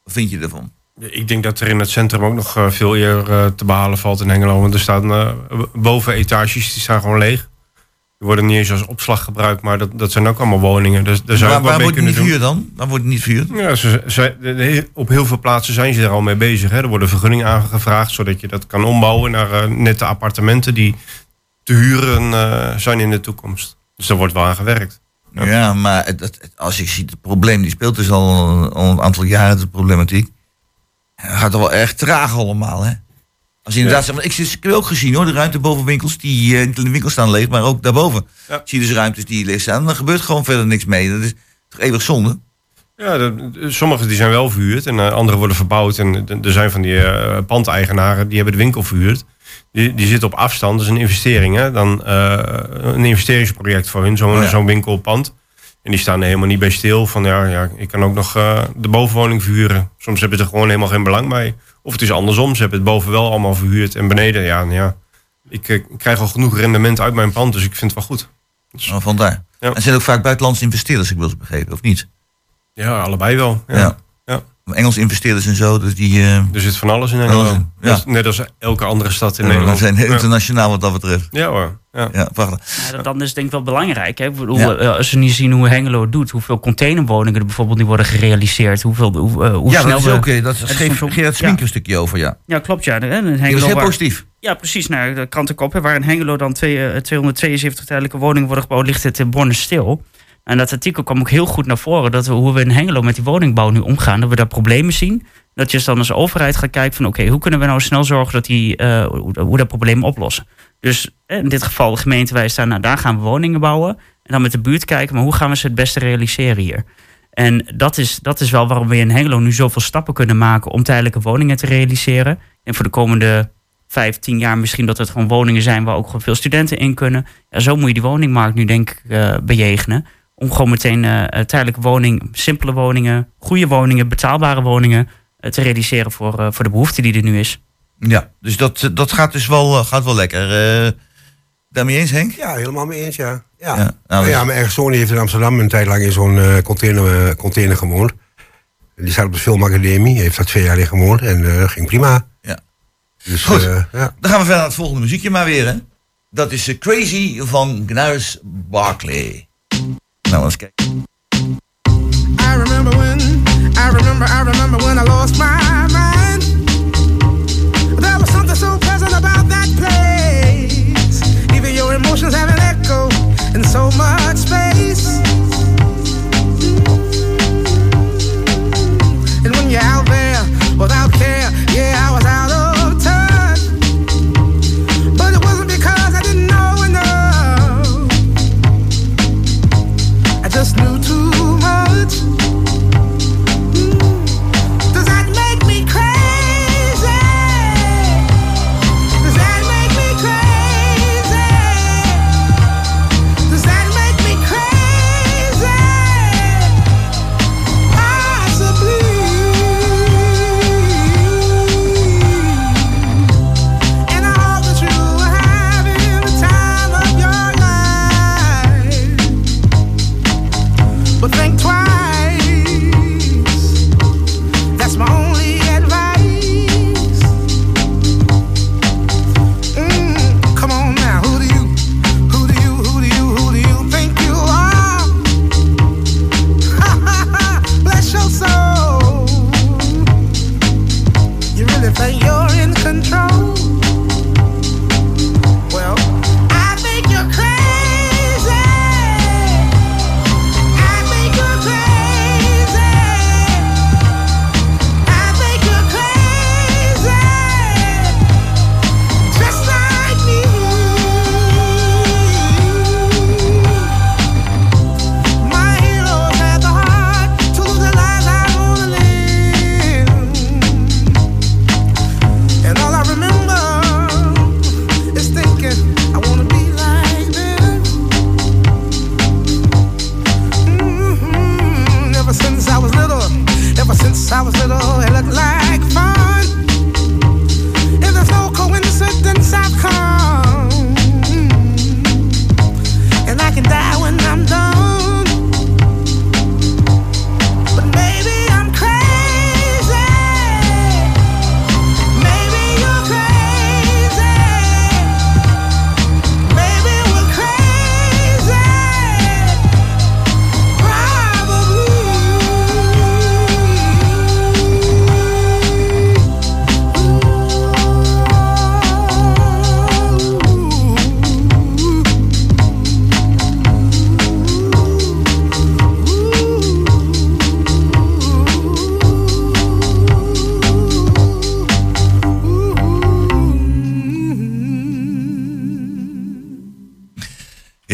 Wat vind je ervan? Ik denk dat er in het centrum ook nog eh, veel eer eh, te behalen valt in Hengelo. Want er staan uh, bovenetages, die staan gewoon leeg. Die worden niet eens als opslag gebruikt, maar dat, dat zijn ook allemaal woningen. Dus daar zou waar waar wordt niet verhuurd dan? Waar wordt het niet verhuurd? Ja, ze, ze- op heel veel plaatsen zijn ze er al mee bezig. Hè. Er worden vergunningen aangevraagd, zodat je dat kan ombouwen naar eh, nette appartementen die te huren eh, zijn in de toekomst. Dus daar wordt wel aan gewerkt. Ja, maar het, het- het- als ik zie het probleem, die speelt dus al, al een aantal jaren, de problematiek. Het gaat toch wel erg traag allemaal, hè? Als je inderdaad, ik, ik heb ook gezien hoor, de ruimte boven winkels, die eh, niet in de winkel staan leeg, maar ook daarboven. Ja. Zie je dus ruimtes die leeg staan. Dan gebeurt gewoon verder niks mee. Dat is toch eeuwig zonde? Ja, de, sommige die zijn wel verhuurd en eh, andere worden verbouwd. En er zijn van die eh pandeigenaren die hebben de winkel verhuurd. Die, die zitten op afstand, dat is een investering. Hè? Dan, een investeringsproject voor hun, zo'n Oh ja. zo'n winkelpand. En die staan er helemaal niet bij stil. Van ja, ja ik kan ook nog de bovenwoning verhuren. Soms hebben ze er gewoon helemaal geen belang bij. Of het is andersom, ze hebben het boven wel allemaal verhuurd. En beneden, ja, nou ja ik, eh, ik krijg al genoeg rendement uit mijn pand, dus ik vind het wel goed. Dus, Oh, vandaar. Ja. En er zijn ook vaak buitenlandse investeerders, ik wil het begrepen, of niet? ja, allebei wel. Ja. Ja. Ja. Engelse investeerders en zo, dus die eh, Er zit van alles in Alles Nederland. in, ja. Dat is Net als elke andere stad in we Nederland. zijn heel Ja. internationaal wat dat betreft. Ja hoor. Ja. Ja, prachtig. Ja, dat- dan is het denk ik wel belangrijk. Hè? Ik bedoel, Ja. eh, Als we nu zien hoe Hengelo het doet, hoeveel containerwoningen er bijvoorbeeld nu worden gerealiseerd, hoeveel, hoe, eh, hoe ja, snel dat is we- ook, dat is geeft Gerard ja. Smink een stukje over, ja. Ja, klopt. Ja, Dat is Hengelo heel waar- positief. Ja, precies. Nou, de krantenkop, hè, waar in Hengelo dan twee, eh, 272 tijdelijke woningen worden gebouwd, ligt het in Borne stil. En dat artikel kwam ook heel goed naar voren, dat we, hoe we in Hengelo met die woningbouw nu omgaan. Dat we daar problemen zien. Dat je dan als overheid gaat kijken van, oké, hoe kunnen we nou snel zorgen dat die, eh, hoe, dat probleem oplossen. Dus eh, in dit geval de gemeente wij staan, nou, daar gaan we woningen bouwen. En dan met de buurt kijken, maar hoe gaan we ze het beste realiseren hier? En dat is, dat is wel waarom we in Hengelo nu zoveel stappen kunnen maken om tijdelijke woningen te realiseren. En voor de komende vijf, tien jaar misschien dat het gewoon woningen zijn waar ook gewoon veel studenten in kunnen. Zo moet je die woningmarkt nu denk ik eh, bejegenen. Om gewoon meteen eh, eh, tijdelijke woning, simpele woningen, goede woningen, betaalbare woningen eh, te realiseren voor, eh, voor de behoefte die er nu is. Ja, dus dat, dat gaat dus wel, gaat wel lekker. Eh daarmee eens, Henk? Ja, helemaal mee eens, ja. Ja, Ja, nou, ja mijn eigen zoon heeft in Amsterdam een tijd lang in zo'n eh, container, container gewoond. Die zat op de filmacademie, heeft daar twee jaar in gewoond en eh, ging prima. Ja. Dus, Goed. eh, ja. Dan gaan we verder naar het volgende muziekje maar weer, hè. Dat is Crazy van Gnarus Barkley. Nou, eens kijken. I remember when, I remember, I remember when I lost my mind. There was something so pleasant about that place. Even your emotions have an echo in so much space. And when you're out there without care,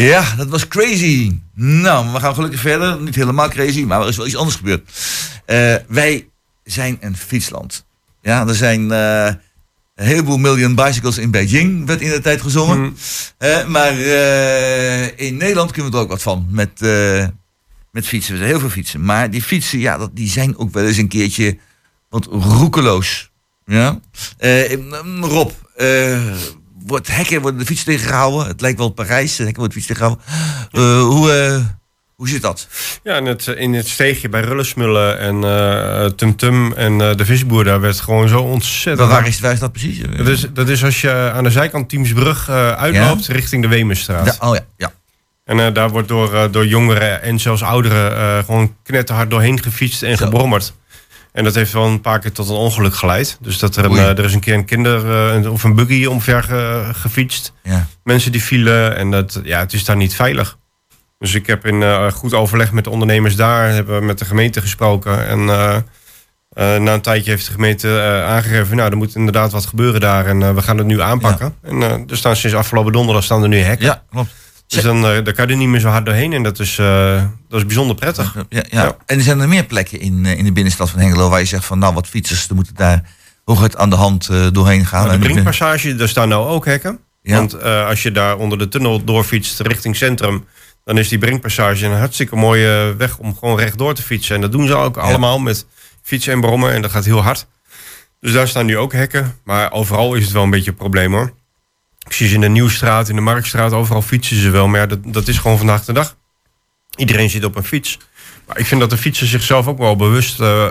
Ja, dat was crazy. Nou, we gaan gelukkig verder. Niet helemaal crazy, maar er is wel iets anders gebeurd. Eh, wij zijn een fietsland. Ja, er zijn eh, een heleboel miljoen bicycles in Beijing, werd in de tijd gezongen. Eh, maar in Nederland kunnen we er ook wat van met, met fietsen. We zijn heel veel fietsen. Maar die fietsen, ja, dat, die zijn ook wel eens een keertje wat roekeloos. Ja? Rob, wordt hekken worden de fiets tegengehouden? Het lijkt wel Parijs, hekken worden de fiets tegengehouden. Eh, hoe, eh, hoe zit dat? Ja, in het, in het steegje bij Rullesmullen en eh Tum Tum en de visboer, daar werd gewoon zo ontzettend... Waar is, waar is dat precies? Dat is, dat is als je aan de zijkant Teamsbrug uitloopt richting de Wemenstraat. Ja, oh ja, ja. En daar wordt door, door jongeren en zelfs ouderen gewoon knetterhard doorheen gefietst en Zo. gebrommerd. En dat heeft wel een paar keer tot een ongeluk geleid. Dus dat er, een, eh, er is een keer een kinder eh, een- of een buggy omver ge- gefietst. ja. Mensen die vielen en dat, ja, het is daar niet veilig. Dus ik heb in eh, goed overleg met de ondernemers daar, hebben we met de gemeente gesproken. En na een tijdje heeft de gemeente aangegeven, nou, er moet inderdaad wat gebeuren daar. En we gaan het nu aanpakken. En er staan sinds afgelopen donderdag staan er nu hekken. ja, klopt. Dus dan, eh, daar kan je er niet meer zo hard doorheen. En dat is, eh, dat is bijzonder prettig. Ja, ja. Ja. En er zijn er meer plekken in, eh, in de binnenstad van Hengelo waar je zegt van nou wat fietsers er moeten daar hooguit aan de hand eh, doorheen gaan. Maar de Brinkpassage, daar staan nou ook hekken. Ja. Want eh, als je daar onder de tunnel doorfietst richting centrum... dan is die Brinkpassage een hartstikke mooie weg om gewoon rechtdoor te fietsen. En dat doen ze ook allemaal met fietsen en brommen. En dat gaat heel hard. Dus daar staan nu ook hekken. Maar overal is het wel een beetje een probleem hoor. Ik zie ze in de Nieuwstraat, in de Marktstraat, overal fietsen ze wel. Maar ja, dat, dat is gewoon vandaag de dag. Iedereen zit op een fiets. Maar ik vind dat de fietser zichzelf ook wel bewust eh,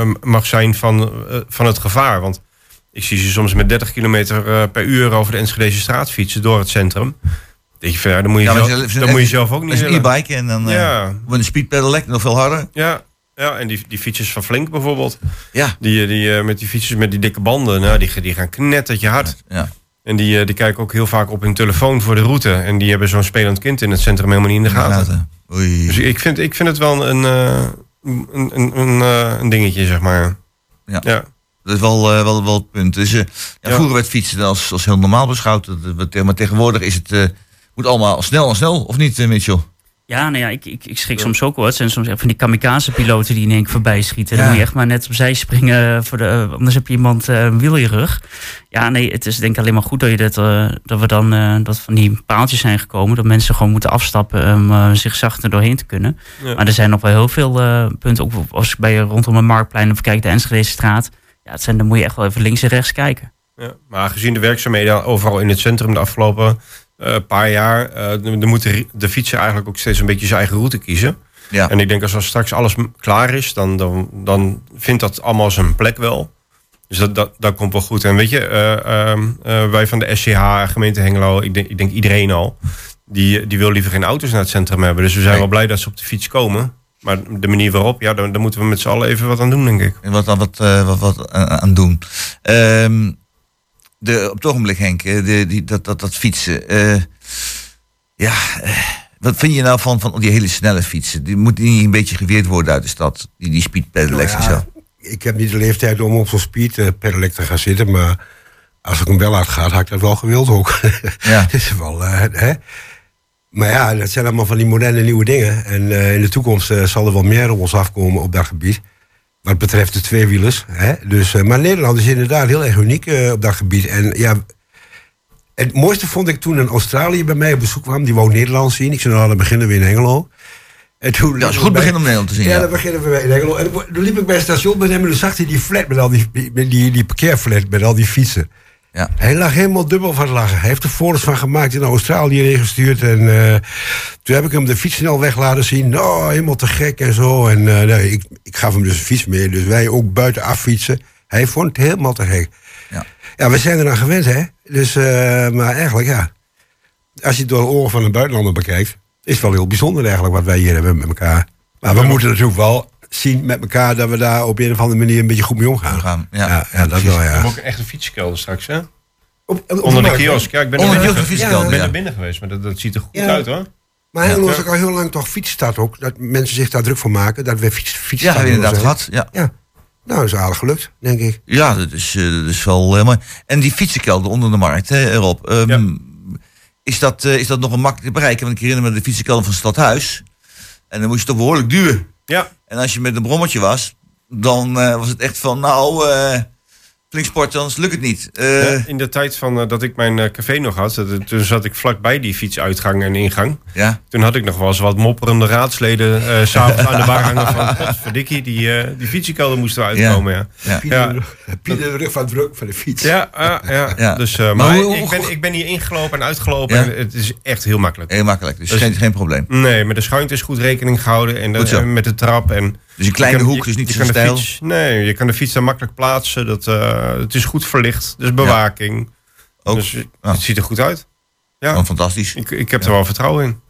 eh, mag zijn van, eh, van het gevaar. Want ik zie ze soms met 30 kilometer per uur over de Enschedeze straat fietsen door het centrum. Denk je van, ja, dan moet je, Ja, zelf, ze- dan moet je zelf ook niet Met een e-bike en dan Ja. wordt een speedpedelec nog veel harder. Ja, ja, en die, die fietsers van Flink bijvoorbeeld. Ja. Die, die, met die fietsers met die dikke banden, nou, die, die gaan knettertje hard. Ja. En die, eh, die kijken ook heel vaak op hun telefoon voor de route. En die hebben zo'n spelend kind in het centrum helemaal niet in de gaten. Oei. Dus ik vind, ik vind het wel een, eh, een, een, een, eh, een dingetje, zeg maar. Ja. ja. Dat is wel, wel, wel het punt. Dus, ja. Vroeger werd fietsen als, als heel normaal beschouwd. Maar tegenwoordig is het, moet allemaal snel en snel, of niet, Mitchell? Ja, nou ja, ik, ik, ik schrik soms ook wel. Het zijn soms echt van die kamikaze-piloten die in één keer voorbij schieten. Dan moet je echt maar net opzij springen, voor de, eh, anders heb je iemand eh, een wiel in je rug. Ja, nee, het is denk ik alleen maar goed dat, je dat, eh, dat we dan eh, dat van die paaltjes zijn gekomen. Dat mensen gewoon moeten afstappen om eh, zich zachter doorheen te kunnen. Ja. Maar er zijn nog wel heel veel eh, punten, ook als ik bij rondom een marktplein of kijk de Enschede straat. Ja, het zijn, dan moet je echt wel even links en rechts kijken. Ja, maar gezien de werkzaamheden overal in het centrum de afgelopen eh, paar jaar, eh dan moet de, fietser eigenlijk ook steeds een beetje zijn eigen route kiezen. Ja. En ik denk als er straks alles klaar is, dan, dan, dan vindt dat allemaal zijn plek wel. Dus dat, dat, dat komt wel goed. En weet je, eh, ehm, eh, wij van de SCH, gemeente Hengelo, ik denk, ik denk iedereen al, die, die wil liever geen auto's naar het centrum hebben. Dus we zijn Nee. wel blij dat ze op de fiets komen. Maar de manier waarop, ja, daar, daar moeten we met z'n allen even wat aan doen, denk ik. En wat, aan- wat, wat, wat aan aan doen. Ehm, de, op het ogenblik, Henk, eh, de, die, dat, dat, dat fietsen. eh, ja, eh, wat vind je nou van, van die hele snelle fietsen? Die moet die niet een beetje geweerd worden uit de stad? Die, die speed pedelecs en Ja, zo. ik heb niet de leeftijd om op zo'n speed pedelec te gaan zitten, maar als ik hem wel uit ga, had ik dat wel gewild ook. Ja. Het is wel, hè? Maar ja, dat zijn allemaal van die moderne nieuwe dingen. En in de toekomst zal er wel meer op ons afkomen op dat gebied. Wat betreft de tweewielers. Hè? Dus, eh, maar Nederland is inderdaad heel erg uniek eh, op dat gebied. En ja, het mooiste vond ik toen een Australië bij mij op bezoek kwam. Die wou Nederland zien. Ik zei, nou, dan beginnen we in Hengelo. En toen dat is goed bij- begin om Nederland te zien. Ja, Ja, dan beginnen we bij in Hengelo. En toen liep ik bij het station met hem en toen zag hij die flat met al die, met die, die parkeerflat met al die fietsen. Ja. Hij lag helemaal dubbel van het lachen. Hij heeft er foto's van gemaakt in Australië ingestuurd. En eh, toen heb ik hem de fiets snel weg laten zien. Nou, helemaal te gek en zo. En eh, nee, ik, ik gaf hem dus een fiets mee. Dus wij ook buiten affietsen. Hij vond het helemaal te gek. Ja. Ja, we zijn eraan gewend, hè. Dus, eh, maar eigenlijk, ja. Als je het door de oren van een buitenlander bekijkt... is het wel heel bijzonder eigenlijk wat wij hier hebben met elkaar. Maar we moeten natuurlijk wel zien met elkaar... dat we daar op een of andere manier een beetje goed mee omgaan. Omgaan, ja. ja, ja, dat wel, We ja. hebben ook een echte fietskelder straks, hè? Op- op- op Onder de kiosk. Ja, ik ben Onder er de binnen, ben er binnen geweest, maar dat, dat ziet er goed Ja. uit, hoor. Maar Hengelo is Ja. ook al heel lang toch fietsstad ook. Dat mensen zich daar druk voor maken. Dat we fiets, Ja, fietsstad we inderdaad gehad. Ja. Ja. Nou, dat is aardig gelukt, denk ik. Ja, dat is, eh, dat is wel eh, mooi. En die fietsenkelder onder de markt, hè, Rob. ehm, Ja. is, dat, eh, is dat nog een makkelijk te bereiken? Want ik herinner me de fietsenkelder van Stadhuis. En dan moest je toch behoorlijk duwen. Ja, En als je met een brommetje was, dan eh, was het echt van, nou, eh anders lukt het niet. Eh, Ja, in de tijd van, eh, dat ik mijn eh, café nog had, dat- toen zat ik vlakbij die fietsuitgang en ingang. ja. Toen had ik nog wel eens wat mopperende raadsleden eh, s s'avonds aan de bar hangen van potverdikkie, die, die fietskelder moest eruit Ja. komen. Ja, Ja. Pieter, Pieter de rug van druk van de fiets. ja, ja, ja. Ja. Dus, eh, Maar maar hoe- ik, ben, ik ben hier ingelopen en uitgelopen Ja. en het is echt heel makkelijk. Heel makkelijk, dus Dus- geen, geen probleem. Nee, met de schuinte is goed rekening gehouden de- en met de trap. En Dus een kleine kan- hoek, dus niet zo stijl. Fiets, nee, je kan de fiets daar makkelijk plaatsen. Dat, eh, het is goed verlicht, dus bewaking. Ook. Dus Ja. het ziet er goed uit. Ja, Oh, fantastisch. ik, ik heb er wel vertrouwen in.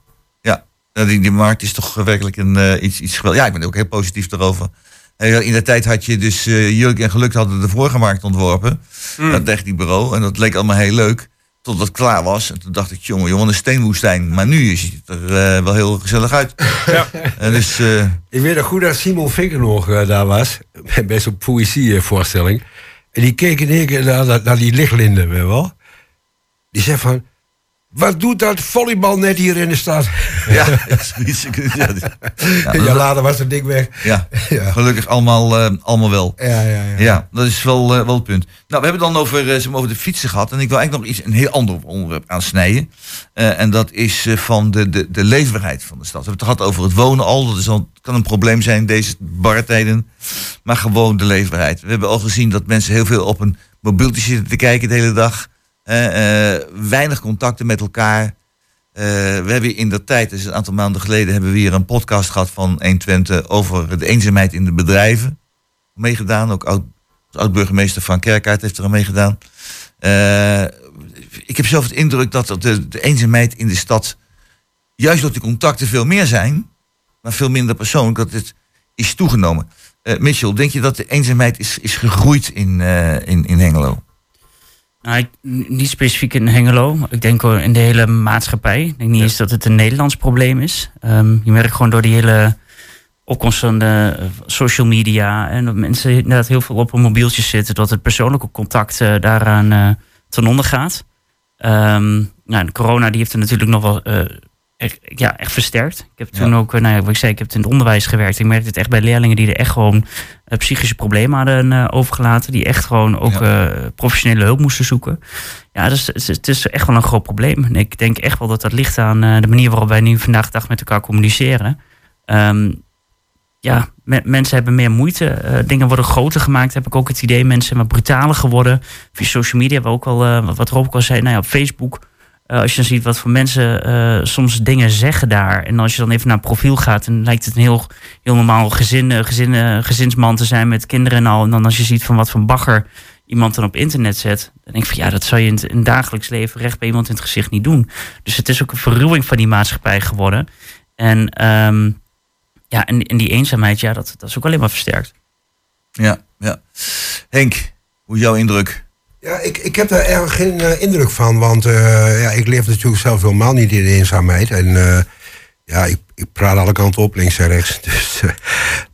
Ja, die, die markt is toch werkelijk een, eh, iets, iets geweldig. Ja, ik ben ook heel positief daarover. Eh, In de tijd had je dus uh, Jurk en Geluk hadden de vorige markt ontworpen. Mm. Dat techniekbureau. En dat leek allemaal heel leuk. Totdat het klaar was. En toen dacht ik, jongen, jongen, een steenwoestijn. Maar nu ziet het er eh, wel heel gezellig uit. Ja. En dus, eh, Ik weet nog goed dat Simon Vinker nog eh, daar was. Bij zo'n poëzievoorstelling. En die keek in één keer naar, naar, die lichtlinde, weet je wel. Die zei van... Wat doet dat volleybal net hier in de stad? ja, zoiets. Ja, ja, later was het ding weg. ja, gelukkig allemaal, eh, allemaal wel. ja, ja. ja. Ja, dat is wel, eh, wel het punt. Nou, we hebben dan over, maar, over de fietsen gehad. En ik wil eigenlijk nog iets, een heel ander onderwerp aansnijden. En dat is van de, de, de leefbaarheid van de stad. We hebben het gehad over het wonen al. Dat is al, kan een probleem zijn in deze bartijden. Maar gewoon de leefbaarheid. We hebben al gezien dat mensen heel veel op een mobieltje zitten te kijken de hele dag. Eh, eh, weinig contacten met elkaar. Eh, we hebben in de tijd, dus een aantal maanden geleden, hebben we hier een podcast gehad van 120 over de eenzaamheid in de bedrijven. Meegedaan, ook oud, oud-burgemeester van Kerkaart heeft er aan meegedaan. Ik heb zelf het indruk dat de, de eenzaamheid in de stad, juist door die contacten veel meer zijn, maar veel minder persoonlijk, dat het is toegenomen. Eh, Mitchell, denk je dat de eenzaamheid is, is gegroeid in, in, in Hengelo? Nou, niet specifiek in Hengelo. Ik denk in de hele maatschappij. Ik denk niet eens dat het een Nederlands probleem is. Ehm, je merkt gewoon door die hele opkomst van de eh, social media... en dat mensen inderdaad heel veel op hun mobieltjes zitten... dat het persoonlijke contact eh, daaraan eh, ten onder gaat. Ehm, nou, de corona die heeft er natuurlijk nog wel echt, ja, echt versterkt. Ik heb toen Ja. ook, eh, nou ja, wat ik zei, ik heb in het onderwijs gewerkt. Ik merkte het echt bij leerlingen die er echt gewoon eh, psychische problemen hadden eh, overgelaten. Die echt gewoon ook professionele hulp moesten zoeken. Ja, dus het is, het is echt wel een groot probleem. En ik denk echt wel dat dat ligt aan de manier waarop wij nu vandaag de dag met elkaar communiceren. Ehm, ja, me- mensen hebben meer moeite. Dingen worden groter gemaakt, heb ik ook het idee. Mensen zijn wat brutaler geworden. Via social media, wat, ook al, wat Rob ook al zei, nou ja, op Facebook. Eh, als je dan ziet wat voor mensen eh, soms dingen zeggen daar. En als je dan even naar profiel gaat, dan lijkt het een heel, heel normaal gezin, eh, gezin, gezinsman te zijn met kinderen en al. En dan als je ziet van wat voor bagger iemand dan op internet zet, dan denk ik van ja, dat zou je in het, in het dagelijks leven recht bij iemand in het gezicht niet doen. Dus het is ook een verruwing van die maatschappij geworden. En ehm, ja, en, en die eenzaamheid, ja, dat, dat is ook alleen maar versterkt. Ja, ja. Henk, hoe is jouw indruk? Ja, ik, ik heb daar eigenlijk geen eh, indruk van, want eh, ja, ik leef natuurlijk zelf helemaal niet in de eenzaamheid. En eh, ja, ik, ik praat alle kanten op, links en rechts. Dus,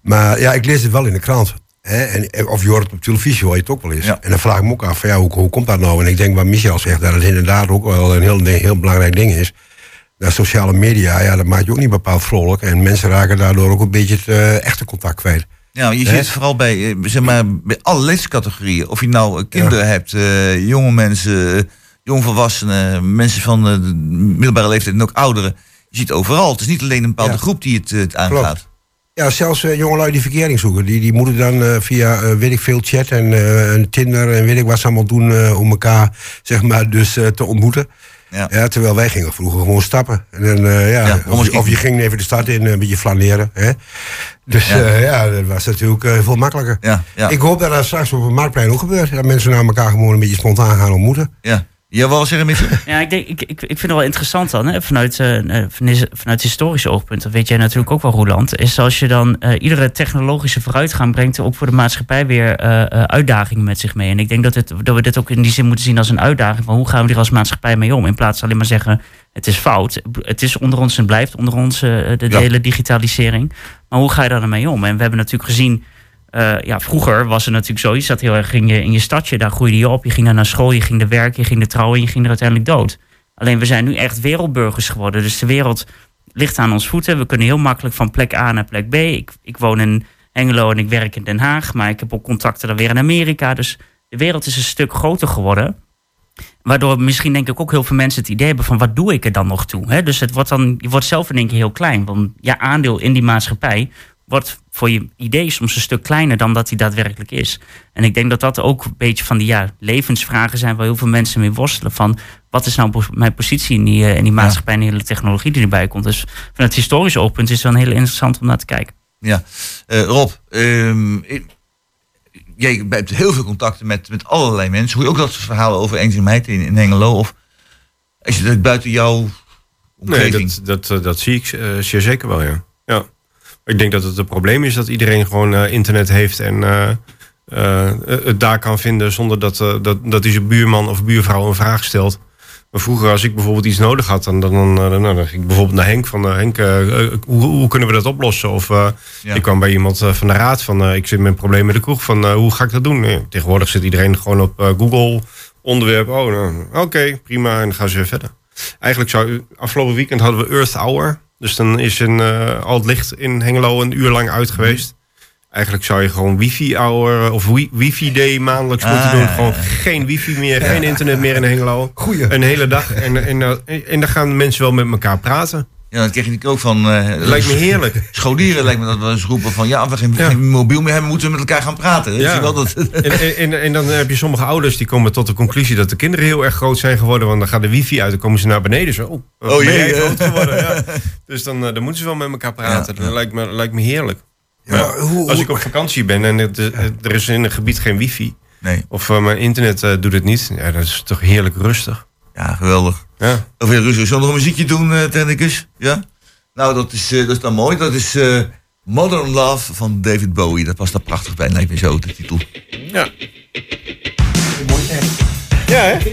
maar ja, ik lees het wel in de krant. Hè? En, of je hoort het op televisie, hoor je het ook wel eens. Ja. En dan vraag ik me ook af, van, ja, hoe, hoe komt dat nou? En ik denk wat Michel zegt, dat het inderdaad ook wel een heel, heel belangrijk ding is. Dat sociale media, ja, dat maakt je ook niet bepaald vrolijk. En mensen raken daardoor ook een beetje het echte contact kwijt. Ja, je ziet het vooral bij, eh, zeg maar, bij alle leeftijdscategorieën. Of je nou kinderen hebt, eh, jonge mensen, eh, jongvolwassenen, mensen van de middelbare leeftijd en ook ouderen. Je ziet overal. Het is niet alleen een bepaalde Ja. groep die het, het aangaat. Ja, zelfs eh, jongelui die verkering zoeken. Die, die moeten dan via, eh, weet ik veel, chat en Tinder en weet ik wat ze allemaal doen om elkaar, zeg maar, dus te ontmoeten. Ja. Ja. terwijl wij gingen vroeger gewoon stappen. En dan, eh, ja, Ja, of, je, of je ging even de stad in, eh, een beetje flaneren. Hè? Dus Ja. ja. ja, dat was natuurlijk eh, veel makkelijker. Ja, ja, Ik hoop dat dat straks op het marktplein ook gebeurt. Dat mensen naar elkaar gewoon een beetje spontaan gaan ontmoeten. ja. Jij wou zeggen, Michiel? Ja, ik, denk, ik, ik, ik vind het wel interessant dan, hè, vanuit, eh, vanuit, historisch oogpunt, dat weet jij natuurlijk ook wel, Roland, is als je dan eh, iedere technologische vooruitgang brengt ook voor de maatschappij weer uitdagingen met zich mee. En ik denk dat, het, dat we dit ook in die zin moeten zien als een uitdaging van hoe gaan we er als maatschappij mee om, in plaats van alleen maar zeggen het is fout. Het is onder ons en blijft onder ons de, de Ja. hele digitalisering. Maar hoe ga je daar dan mee om? En we hebben natuurlijk gezien eh, ja, vroeger was het natuurlijk zo. Je zat heel erg in je, in je stadje, daar groeide je op. Je ging naar school, je ging er werken, je ging er trouwen en je ging er uiteindelijk dood. Alleen we zijn nu echt wereldburgers geworden. Dus de wereld ligt aan ons voeten. We kunnen heel makkelijk van plek A naar plek B. Ik, ik woon in Hengelo en ik werk in Den Haag. Maar ik heb ook contacten dan weer in Amerika. Dus de wereld is een stuk groter geworden. Waardoor misschien denk ik ook heel veel mensen het idee hebben van wat doe ik er dan nog toe? Hè? Dus het wordt dan, je wordt zelf in één keer heel klein. Want je aandeel in die maatschappij wordt voor je idee soms een stuk kleiner dan dat hij daadwerkelijk is. En ik denk dat dat ook een beetje van die ja, levensvragen zijn waar heel veel mensen mee worstelen. Van wat is nou mijn positie in die, eh, in die maatschappij en de hele technologie die erbij komt. Dus vanuit historisch oogpunt is het wel heel interessant om naar te kijken. Ja. Eh, Rob, ehm, ik- jij hebt heel veel contacten met, met allerlei mensen. Hoor je ook dat soort verhalen over eenzaamheid in, in Hengelo? Of is het buiten jouw Nee, omgeving? dat, dat, eh, dat zie ik eh, zeer zeker wel, ja. ja. Ik denk dat het een probleem is dat iedereen gewoon eh, internet heeft en eh, eh, het daar kan vinden zonder dat, dat, dat hij zijn buurman of buurvrouw een vraag stelt. Maar vroeger, als ik bijvoorbeeld iets nodig had, dan, dan, dan, dan ging ik bijvoorbeeld naar Henk van eh, Henk, hoe, hoe kunnen we dat oplossen? Of Ja. ik kwam bij iemand van de raad van ik zit met een probleem met de kroeg van hoe ga ik dat doen? Nee, tegenwoordig zit iedereen gewoon op Google onderwerp. Oh, nou, oké, prima. En dan gaan ze weer verder. Eigenlijk zou afgelopen weekend hadden we Earth Hour. Dus dan is een, eh, al het licht in Hengelo een uur lang uit geweest. Eigenlijk zou je gewoon wifi hour of wi- wifi day maandelijks Ah, moeten doen. ja, Gewoon geen wifi meer, geen internet meer in Hengelo. Goeie. Een hele dag. En, en, en, en dan gaan mensen wel met elkaar praten. Ja, dat kreeg ik ook van eh, Lijkt me heerlijk. scholieren. Lijkt me dat we eens roepen van ja, als we geen, Ja. geen mobiel meer hebben, moeten we met elkaar gaan praten. Ja. Je wel dat, En, en, en, dan heb je sommige ouders die komen tot de conclusie dat de kinderen heel erg groot zijn geworden. Want dan gaat de wifi uit, dan komen ze naar beneden. Zo, oh, Oh, jee, groot geworden? Ja. Dus dan, eh, dan moeten ze wel met elkaar praten. Dat lijkt me, lijkt me heerlijk. Maar hoe- Als ik op vakantie ben en het, er is in een gebied geen wifi. nee, Of eh, mijn internet doet het niet. Ja, dat is toch heerlijk rustig. Ja, geweldig. Ja. Of heel rustig. Zullen we nog een muziekje doen, eh technicus? Ja? Nou, dat is, eh, dat is dan mooi. Dat is eh, Modern Love van David Bowie. Dat past daar prachtig bij, lijkt me zo, de titel. Ja. Ja, hè?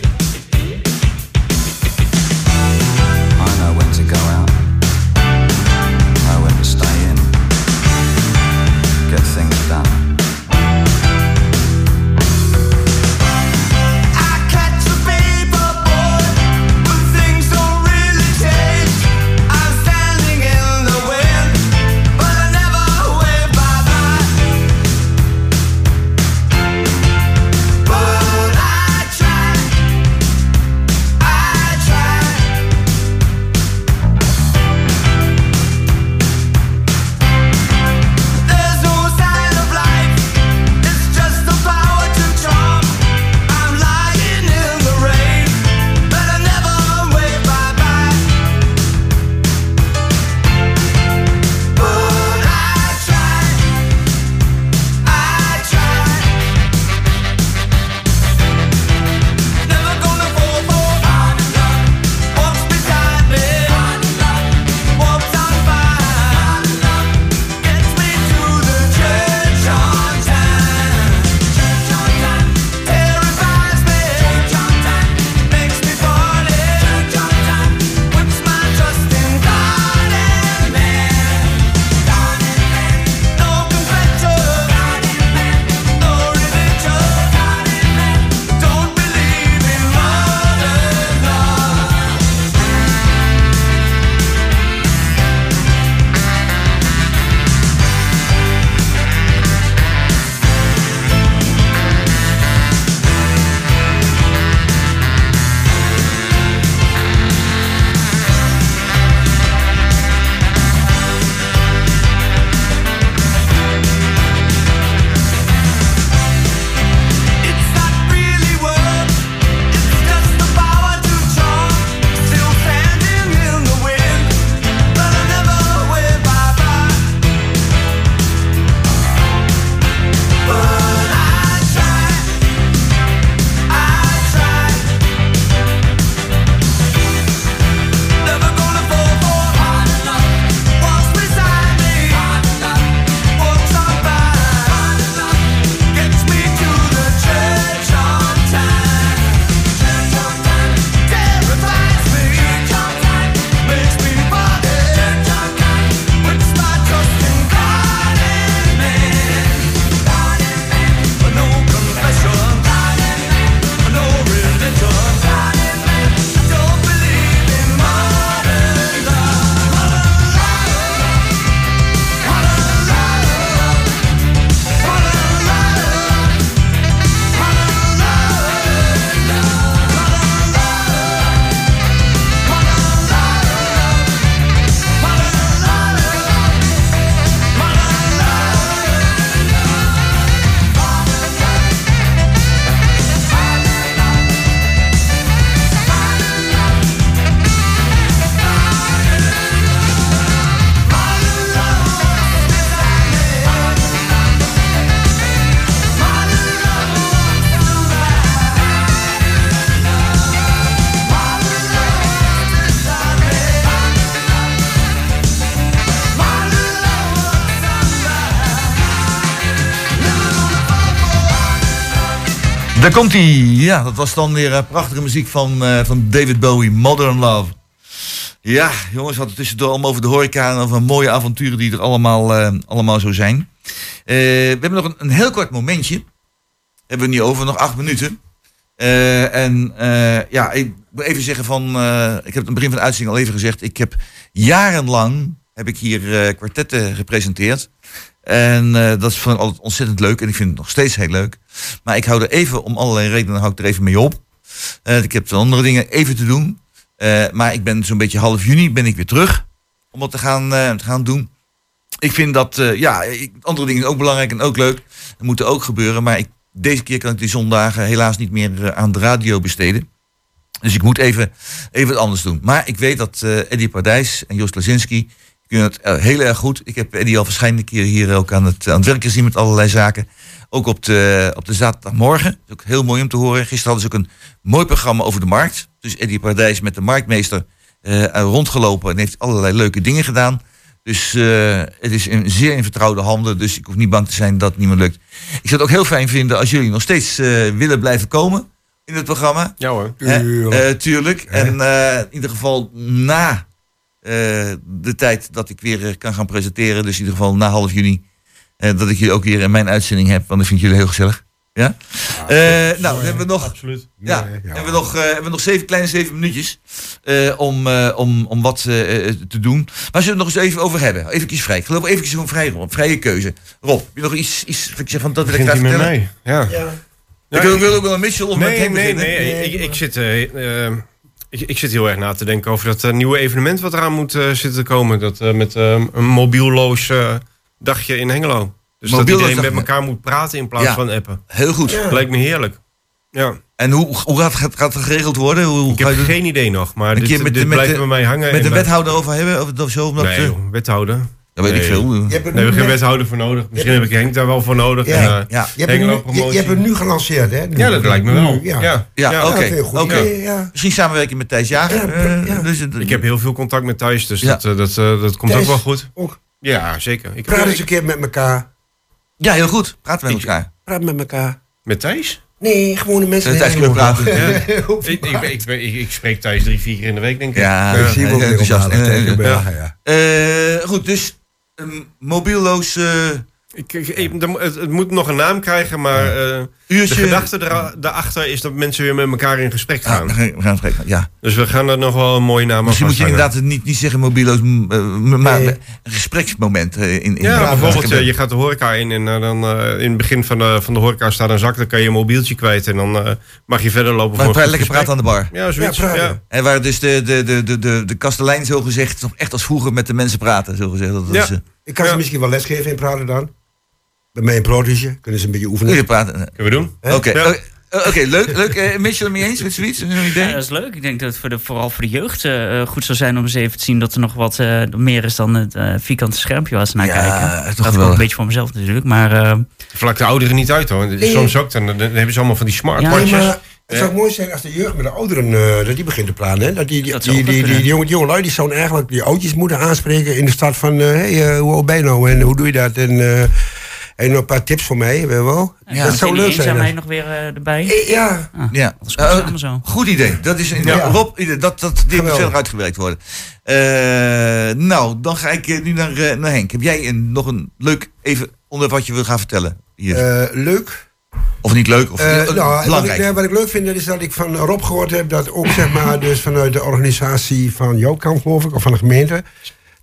Daar komt hij. Ja, dat was dan weer eh, prachtige muziek van, eh, van David Bowie, Modern Love. Ja, jongens, we hadden tussendoor allemaal over de horeca en over mooie avonturen die er allemaal, eh, allemaal zo zijn. We hebben nog een, heel kort momentje. Hebben we niet over, nog acht minuten. En ja, ik wil even zeggen van, ik heb het aan het begin van de uitzending al even gezegd. Ik heb jarenlang, heb ik hier eh, kwartetten gepresenteerd. En eh, dat is van altijd ontzettend leuk en ik vind het nog steeds heel leuk. Maar ik hou er even, om allerlei redenen hou ik er even mee op. Eh, ik heb andere dingen even te doen. Maar ik ben zo'n beetje half juni ben ik weer terug om dat te gaan, gaan doen. Ik vind dat, ja, andere dingen ook belangrijk en ook leuk. Dat moet ook gebeuren. Maar ik, deze keer kan ik die zondagen helaas niet meer aan de radio besteden. Dus ik moet even, even wat anders doen. Maar ik weet dat eh Eddie Pardijs en Joost Lazinski kunnen het eh, heel erg goed. Ik heb Eddie al verschillende keren hier ook aan het, aan het werk gezien met allerlei zaken. Ook op de, op de zaterdagmorgen. Dat is ook heel mooi om te horen. Gisteren hadden ze ook een mooi programma over de markt. Dus Eddie Pardijs met de marktmeester eh, rondgelopen en heeft allerlei leuke dingen gedaan. Dus eh, het is een zeer in vertrouwde handen. Dus ik hoef niet bang te zijn dat het niet meer lukt. Ik zou het ook heel fijn vinden als jullie nog steeds eh, willen blijven komen in het programma. Ja hoor. Tuurlijk. Eh, tuurlijk. En eh, in ieder geval na de tijd dat ik weer eh, kan gaan presenteren. Dus in ieder geval na half juni. eh, dat ik jullie ook weer in mijn uitzending heb. Want ik vind jullie heel gezellig. Ja? Eh, nou, hebben we nog... Absoluut. Ja, Nee, ja. hebben we nog, eh, hebben we nog zeven, kleine zeven minuutjes eh, om, eh, om, om wat eh, eh, te doen. Maar zullen we het nog eens even over hebben? Even vrij. Ik geloof even zo'n vrij, Rob, vrije keuze. Rob, heb je nog iets, iets wat ik zeg van dat wil ik graag vertellen? mij? Ja. Ik wil, wil ook wel een Mitchell of met Nee, hem nee, beginnen. nee. Ik, ik, zit, eh, eh, ik, ik zit heel erg na te denken over dat eh, nieuwe evenement wat eraan moet eh, zitten te komen. Dat eh, met een mobielloos eh, dagje in Hengelo. Dus dat iedereen met elkaar moet praten in plaats Ja. van appen. Heel goed. Lijkt me heerlijk. Ja. En hoe, hoe gaat, gaat, gaat het geregeld worden? Hoe, Ik heb geen idee nog, maar dit, met dit met blijft de- bij mij hangen. met de wethouder over hebben? Of, zo? Omdat, Nee, joh, wethouder. Dat weet ik veel. Je hebt Nee, we geen wethouder voor nodig. Misschien heb ik Henk daar wel voor nodig. Ja. En, eh, Ja. je hebt nu- je, promotie. je hebt het nu gelanceerd, hè? Nu. ja, dat lijkt me wel. Ja. Ja, Ja, Ja. oké. Ja. Misschien samenwerken met Thijs Jager. Ja, eh, ja. dus Ik heb heel veel contact met Thijs, dus Ja. dat, eh, dat, eh, dat komt Thijs, ook wel goed. Ook. Ja, zeker. Ik, Praat eens een keer met elkaar. Ja, heel goed. Praten we met elkaar. Praat met elkaar. met Thijs? Nee, gewoon de mensen. Met Thijs kunnen we praten. ik, ik, ik, ik, ik spreek Thijs drie, vier keer in de week, denk ik. Ja, Ik zie weer enthousiast. goed, dus een mobielloos eh, Ik, ik- ik- mo- het, het moet nog een naam krijgen, maar eh, uurtje. de gedachte daarachter is dat mensen weer met elkaar in gesprek Ja, gaan. we gaan- we gaan spreken. Ja. Dus we gaan er nog wel een mooie naam aan Misschien moet je inderdaad niet, niet zeggen mobielloos, m- eh, maar Nee. een gespreksmoment eh, in, in Ja, bijvoorbeeld, eh, je gaat de horeca in en dan eh, in het begin van de, van de horeca staat een zak, dan kan je een mobieltje kwijt en dan eh, mag je verder lopen Maar voor lekker praten aan de bar. Ja, zoiets. Ja, Ja. En waar dus de, de, de, de, de, de kastelein zo gezegd, nog echt als vroeger met de mensen praten, zo gezegd. Dat Ja. is, Ik kan ze misschien wel lesgeven in praten dan. Bij mij een. Kunnen ze een beetje oefenen. Jullie praten. Kunnen we doen? Oké, Ja. oké, Oké, leuk. leuk. Eh, Mitchell, er mee eens met zoiets? Zo'n idee? Ja, dat is leuk. Ik denk dat het voor de, vooral voor de jeugd eh, goed zou zijn om eens even te zien dat er nog wat eh, meer is dan het eh, vierkante schermpje waar ze naar Ja, kijken. toch dat geweldig. een beetje voor mezelf natuurlijk. Maar eh, Vlak de ouderen niet uit hoor. Nee. Soms ook, dan, dan hebben ze allemaal van die Ja, smartwatches. maar het zou mooi zijn als de jeugd met de ouderen eh, dat die begint te praten. Hè? Dat die, die, die, die, die, kunnen. jonge, zouden eigenlijk die oudjes moeten aanspreken in de stad van... eh hey, eh, hoe oud ben je nou en hoe doe je dat? En nog een paar tips voor mij, weet je wel? Ja. dat zou leuk zijn. hè? nog weer eh, erbij. Eh, Ja, Ah, Ja. Dat is goed samen zo. Goed idee. Dat is een, Ja. Rob, idee. dat, dat, die moet verder uitgewerkt worden. Eh, nou, dan ga ik nu naar, naar Henk. Heb jij een, nog een leuk even onderwerp wat je wil gaan vertellen? Hier. eh, leuk. of niet leuk, of Eh, eh, nou, wat, ik, belangrijk. wat ik leuk vind is dat ik van Rob gehoord heb dat ook zeg maar dus vanuit de organisatie van jouw kant geloof ik, of van de gemeente,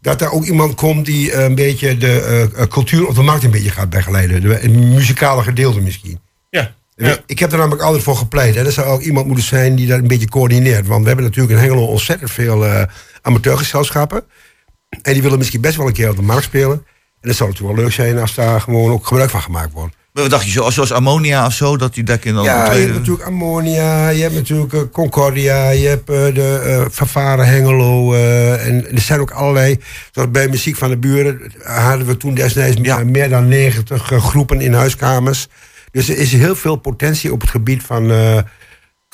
dat er ook iemand komt die eh, een beetje de eh, eh, cultuur op de markt een beetje gaat begeleiden. De, het muzikale gedeelte misschien. Ja. ja. Ik heb er namelijk altijd voor gepleit. Hè. Er zou ook iemand moeten zijn die dat een beetje coördineert. Want we hebben natuurlijk in Hengelo ontzettend veel eh amateurgezelschappen. En die willen misschien best wel een keer op de markt spelen. En het zou natuurlijk wel leuk zijn als daar gewoon ook gebruik van gemaakt wordt. Wat dacht je, zoals, zoals ammonia of zo, dat die daar kunnen Ja, je hebt natuurlijk Ammonia, je hebt natuurlijk eh, Concordia, je hebt eh, de Vervaren Hengelo. en er zijn ook allerlei, zoals bij Muziek van de Buren, hadden we toen destijds Ja. meer dan 90 eh, groepen in huiskamers. Dus er is heel veel potentie op het gebied van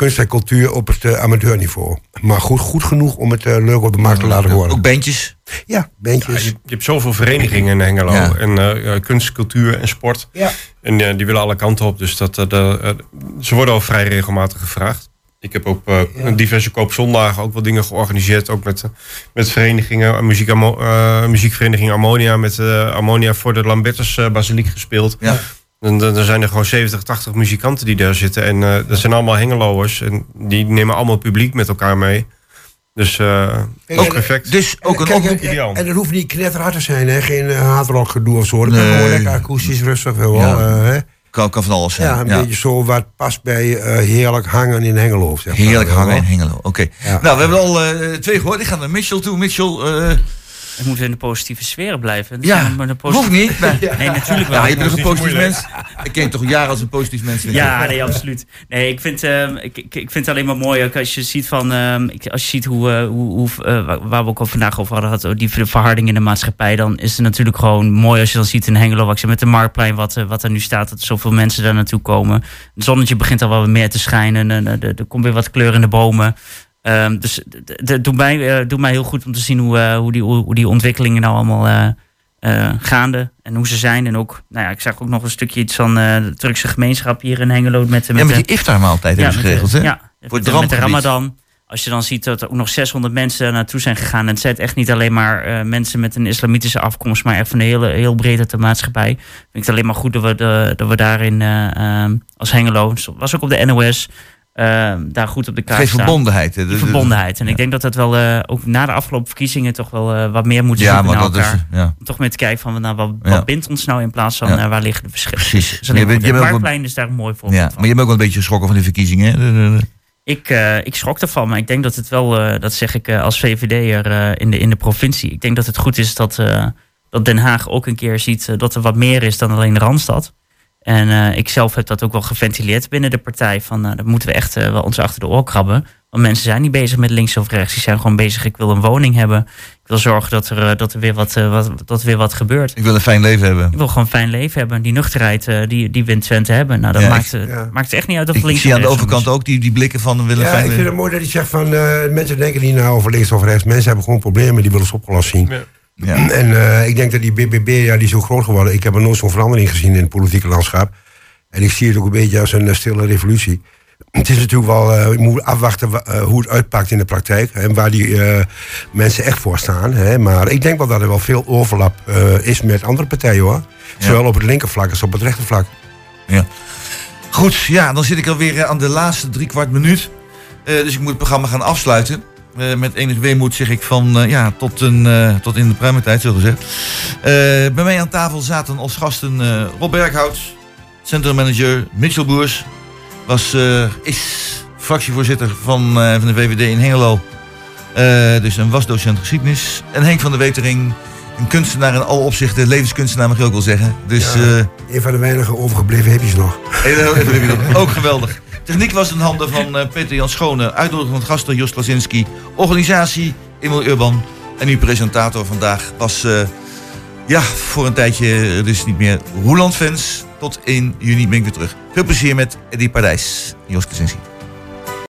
kunst en cultuur op het eh, amateurniveau. Maar goed, goed genoeg om het eh, leuk op de markt te laten horen. Ook bandjes. Ja, Ja, bandjes. je, je hebt zoveel verenigingen in Hengelo. Ja. En eh, kunst, cultuur en sport. Ja. En die willen alle kanten op. Dus dat, de, ze worden al vrij regelmatig gevraagd. Ik heb op eh, diverse koopzondagen ook wel dingen georganiseerd. Ook met, met verenigingen. Muziek, eh, muziekvereniging Ammonia. Met eh, Ammonia voor de Lambertus Basiliek gespeeld. Ja. Dan dan zijn er gewoon 70, 80 muzikanten die daar zitten. En eh, dat zijn allemaal Hengeloers. En die nemen allemaal publiek met elkaar mee. Dus eh ook en- perfect. Dus ook een Kijk, en, ideaal. en dat hoeft niet knetterhard te zijn, hè? geen uh, hardrock gedoe of zo. Dat kan Nee. gewoon lekker akoestisch rustig wel. Ja. eh, hè? kan, kan van alles zijn. ja, een Ja. beetje zo wat past bij eh, heerlijk hangen in Hengelo. Zeg maar. Heerlijk hangen in. Hengelo. Oké. Ja. Nou, we hebben al eh, twee gehoord. Ik ga naar Mitchell toe. Mitchell, eh We moeten in de positieve sfeer blijven. Dus ja, dan maar de posit- hoeft niet. maar- Nee, natuurlijk wel. Ja, je bent toch een positief mens? Ik ken je toch jaren als een positief mens. Ja, nee, absoluut. Nee, ik vind, ehm, ik, ik, vind het alleen maar mooi ook als je ziet van, ehm, als je ziet hoe, eh, hoe, hoe eh, waar- we ook al vandaag over hadden, gehad, die verharding in de maatschappij, dan is het natuurlijk gewoon mooi als je dan ziet in Hengelo, wat ik zeg, met de Marktplein, wat, eh, wat er nu staat, dat er zoveel mensen daar naartoe komen. Het zonnetje begint al wel wat meer te schijnen, en, er komt weer wat kleur in de bomen. Ehm, dus het doet mij, eh, doet mij heel goed om te zien hoe, eh, hoe, die, hoe, die ontwikkelingen nou allemaal eh, gaande en hoe ze zijn. En ook, nou ja, ik zag ook nog een stukje iets van de Turkse gemeenschap hier in Hengelo. Met, de- Ja, met met de- die iftarmaaltijd hebben ze met de- geregeld, hè? Ja, het met, de- met de. Ramadan. Als je dan ziet dat er ook nog 600 mensen naartoe zijn gegaan. En het zijn echt niet alleen maar mensen met een islamitische afkomst, maar echt van een hele, heel breed uit de maatschappij. Vind ik het alleen maar goed dat we, de, dat we daarin eh, eh, als Hengelo, was ook op de NOS, eh, daar goed op de kaart staan. verbondenheid. hè. Verbondenheid. En ja. ik denk dat dat wel eh, ook na de afgelopen verkiezingen toch wel eh, wat meer moet Ja, zoeken maar naar dat is... elkaar. Ja. Om toch meer te kijken van nou, wat, wat bindt ons nou in plaats van eh, waar liggen de verschillen. Precies. Dus, Je bent- Marktplein is daar een mooi voorbeeld Ja, van. maar je bent ook wel een beetje geschrokken van die verkiezingen, hè? Ik, ik schrok ervan, maar ik denk dat het wel, dat zeg ik als VVD'er in, de, in de provincie. Ik denk dat het goed is dat, dat Den Haag ook een keer ziet dat er wat meer is dan alleen de Randstad. En eh, ik zelf heb dat ook wel geventileerd binnen de partij. Van, uh, dan moeten we echt eh, wel ons achter de oor krabben. Want mensen zijn niet bezig met links of rechts. Die zijn gewoon bezig, ik wil een woning hebben. Ik wil zorgen dat er, dat er, weer, wat, wat, dat er weer wat gebeurt. Ik wil een fijn leven hebben. Ik wil gewoon een fijn leven hebben. Die nuchterheid, die, die Twente hebben. Nou, dat Ja, maakt, ik- ja. maakt het echt niet uit of Ik, links zie of aan de rechts overkant ook die, die blikken van willen Ja, fijn ik vind het mooi dat hij zegt van eh, mensen denken niet nou over links of rechts. Mensen hebben gewoon problemen die willen ze opgelost zien. Ja. Ja. En eh, ik denk dat die BBB, ja, die is zo groot geworden. Ik heb er nooit zo'n verandering gezien in het politieke landschap. En ik zie het ook een beetje als een stille revolutie. Het is natuurlijk wel, eh, je moet afwachten wa- eh, hoe het uitpakt in de praktijk. En waar die mensen echt voor staan. Hè. Maar ik denk wel dat er wel veel overlap is met andere partijen hoor. Zowel op het linkervlak als op het rechtervlak. Goed, ja, dan zit ik alweer aan de laatste drie kwart minuut. Dus ik moet het programma gaan afsluiten. Eh, met enig weemoed zeg ik van eh, ja, tot, een, eh, tot in de pruimentijd, zullen we zeggen. Bij mij aan tafel zaten als gasten Rob Berghout, centrummanager Mitchell Boers, was, is fractievoorzitter van, van de VVD in Hengelo. Dus een wasdocent geschiedenis. En Henk van der Wetering, een kunstenaar in alle opzichten, levenskunstenaar mag je ook wel zeggen. Dus Ja. Een van de weinige overgebleven hebjes nog. Ook geweldig. Techniek was in handen van eh, Peter Jan Schone. Uitnodiging van gasten Jos Lazinski. Organisatie Emil Urban. En uw presentator vandaag was eh, ja, voor een tijdje dus niet meer Roeland fans. Tot 1 juni ben ik weer terug. Veel plezier met Eddie Paradijs en Jos Lazinski.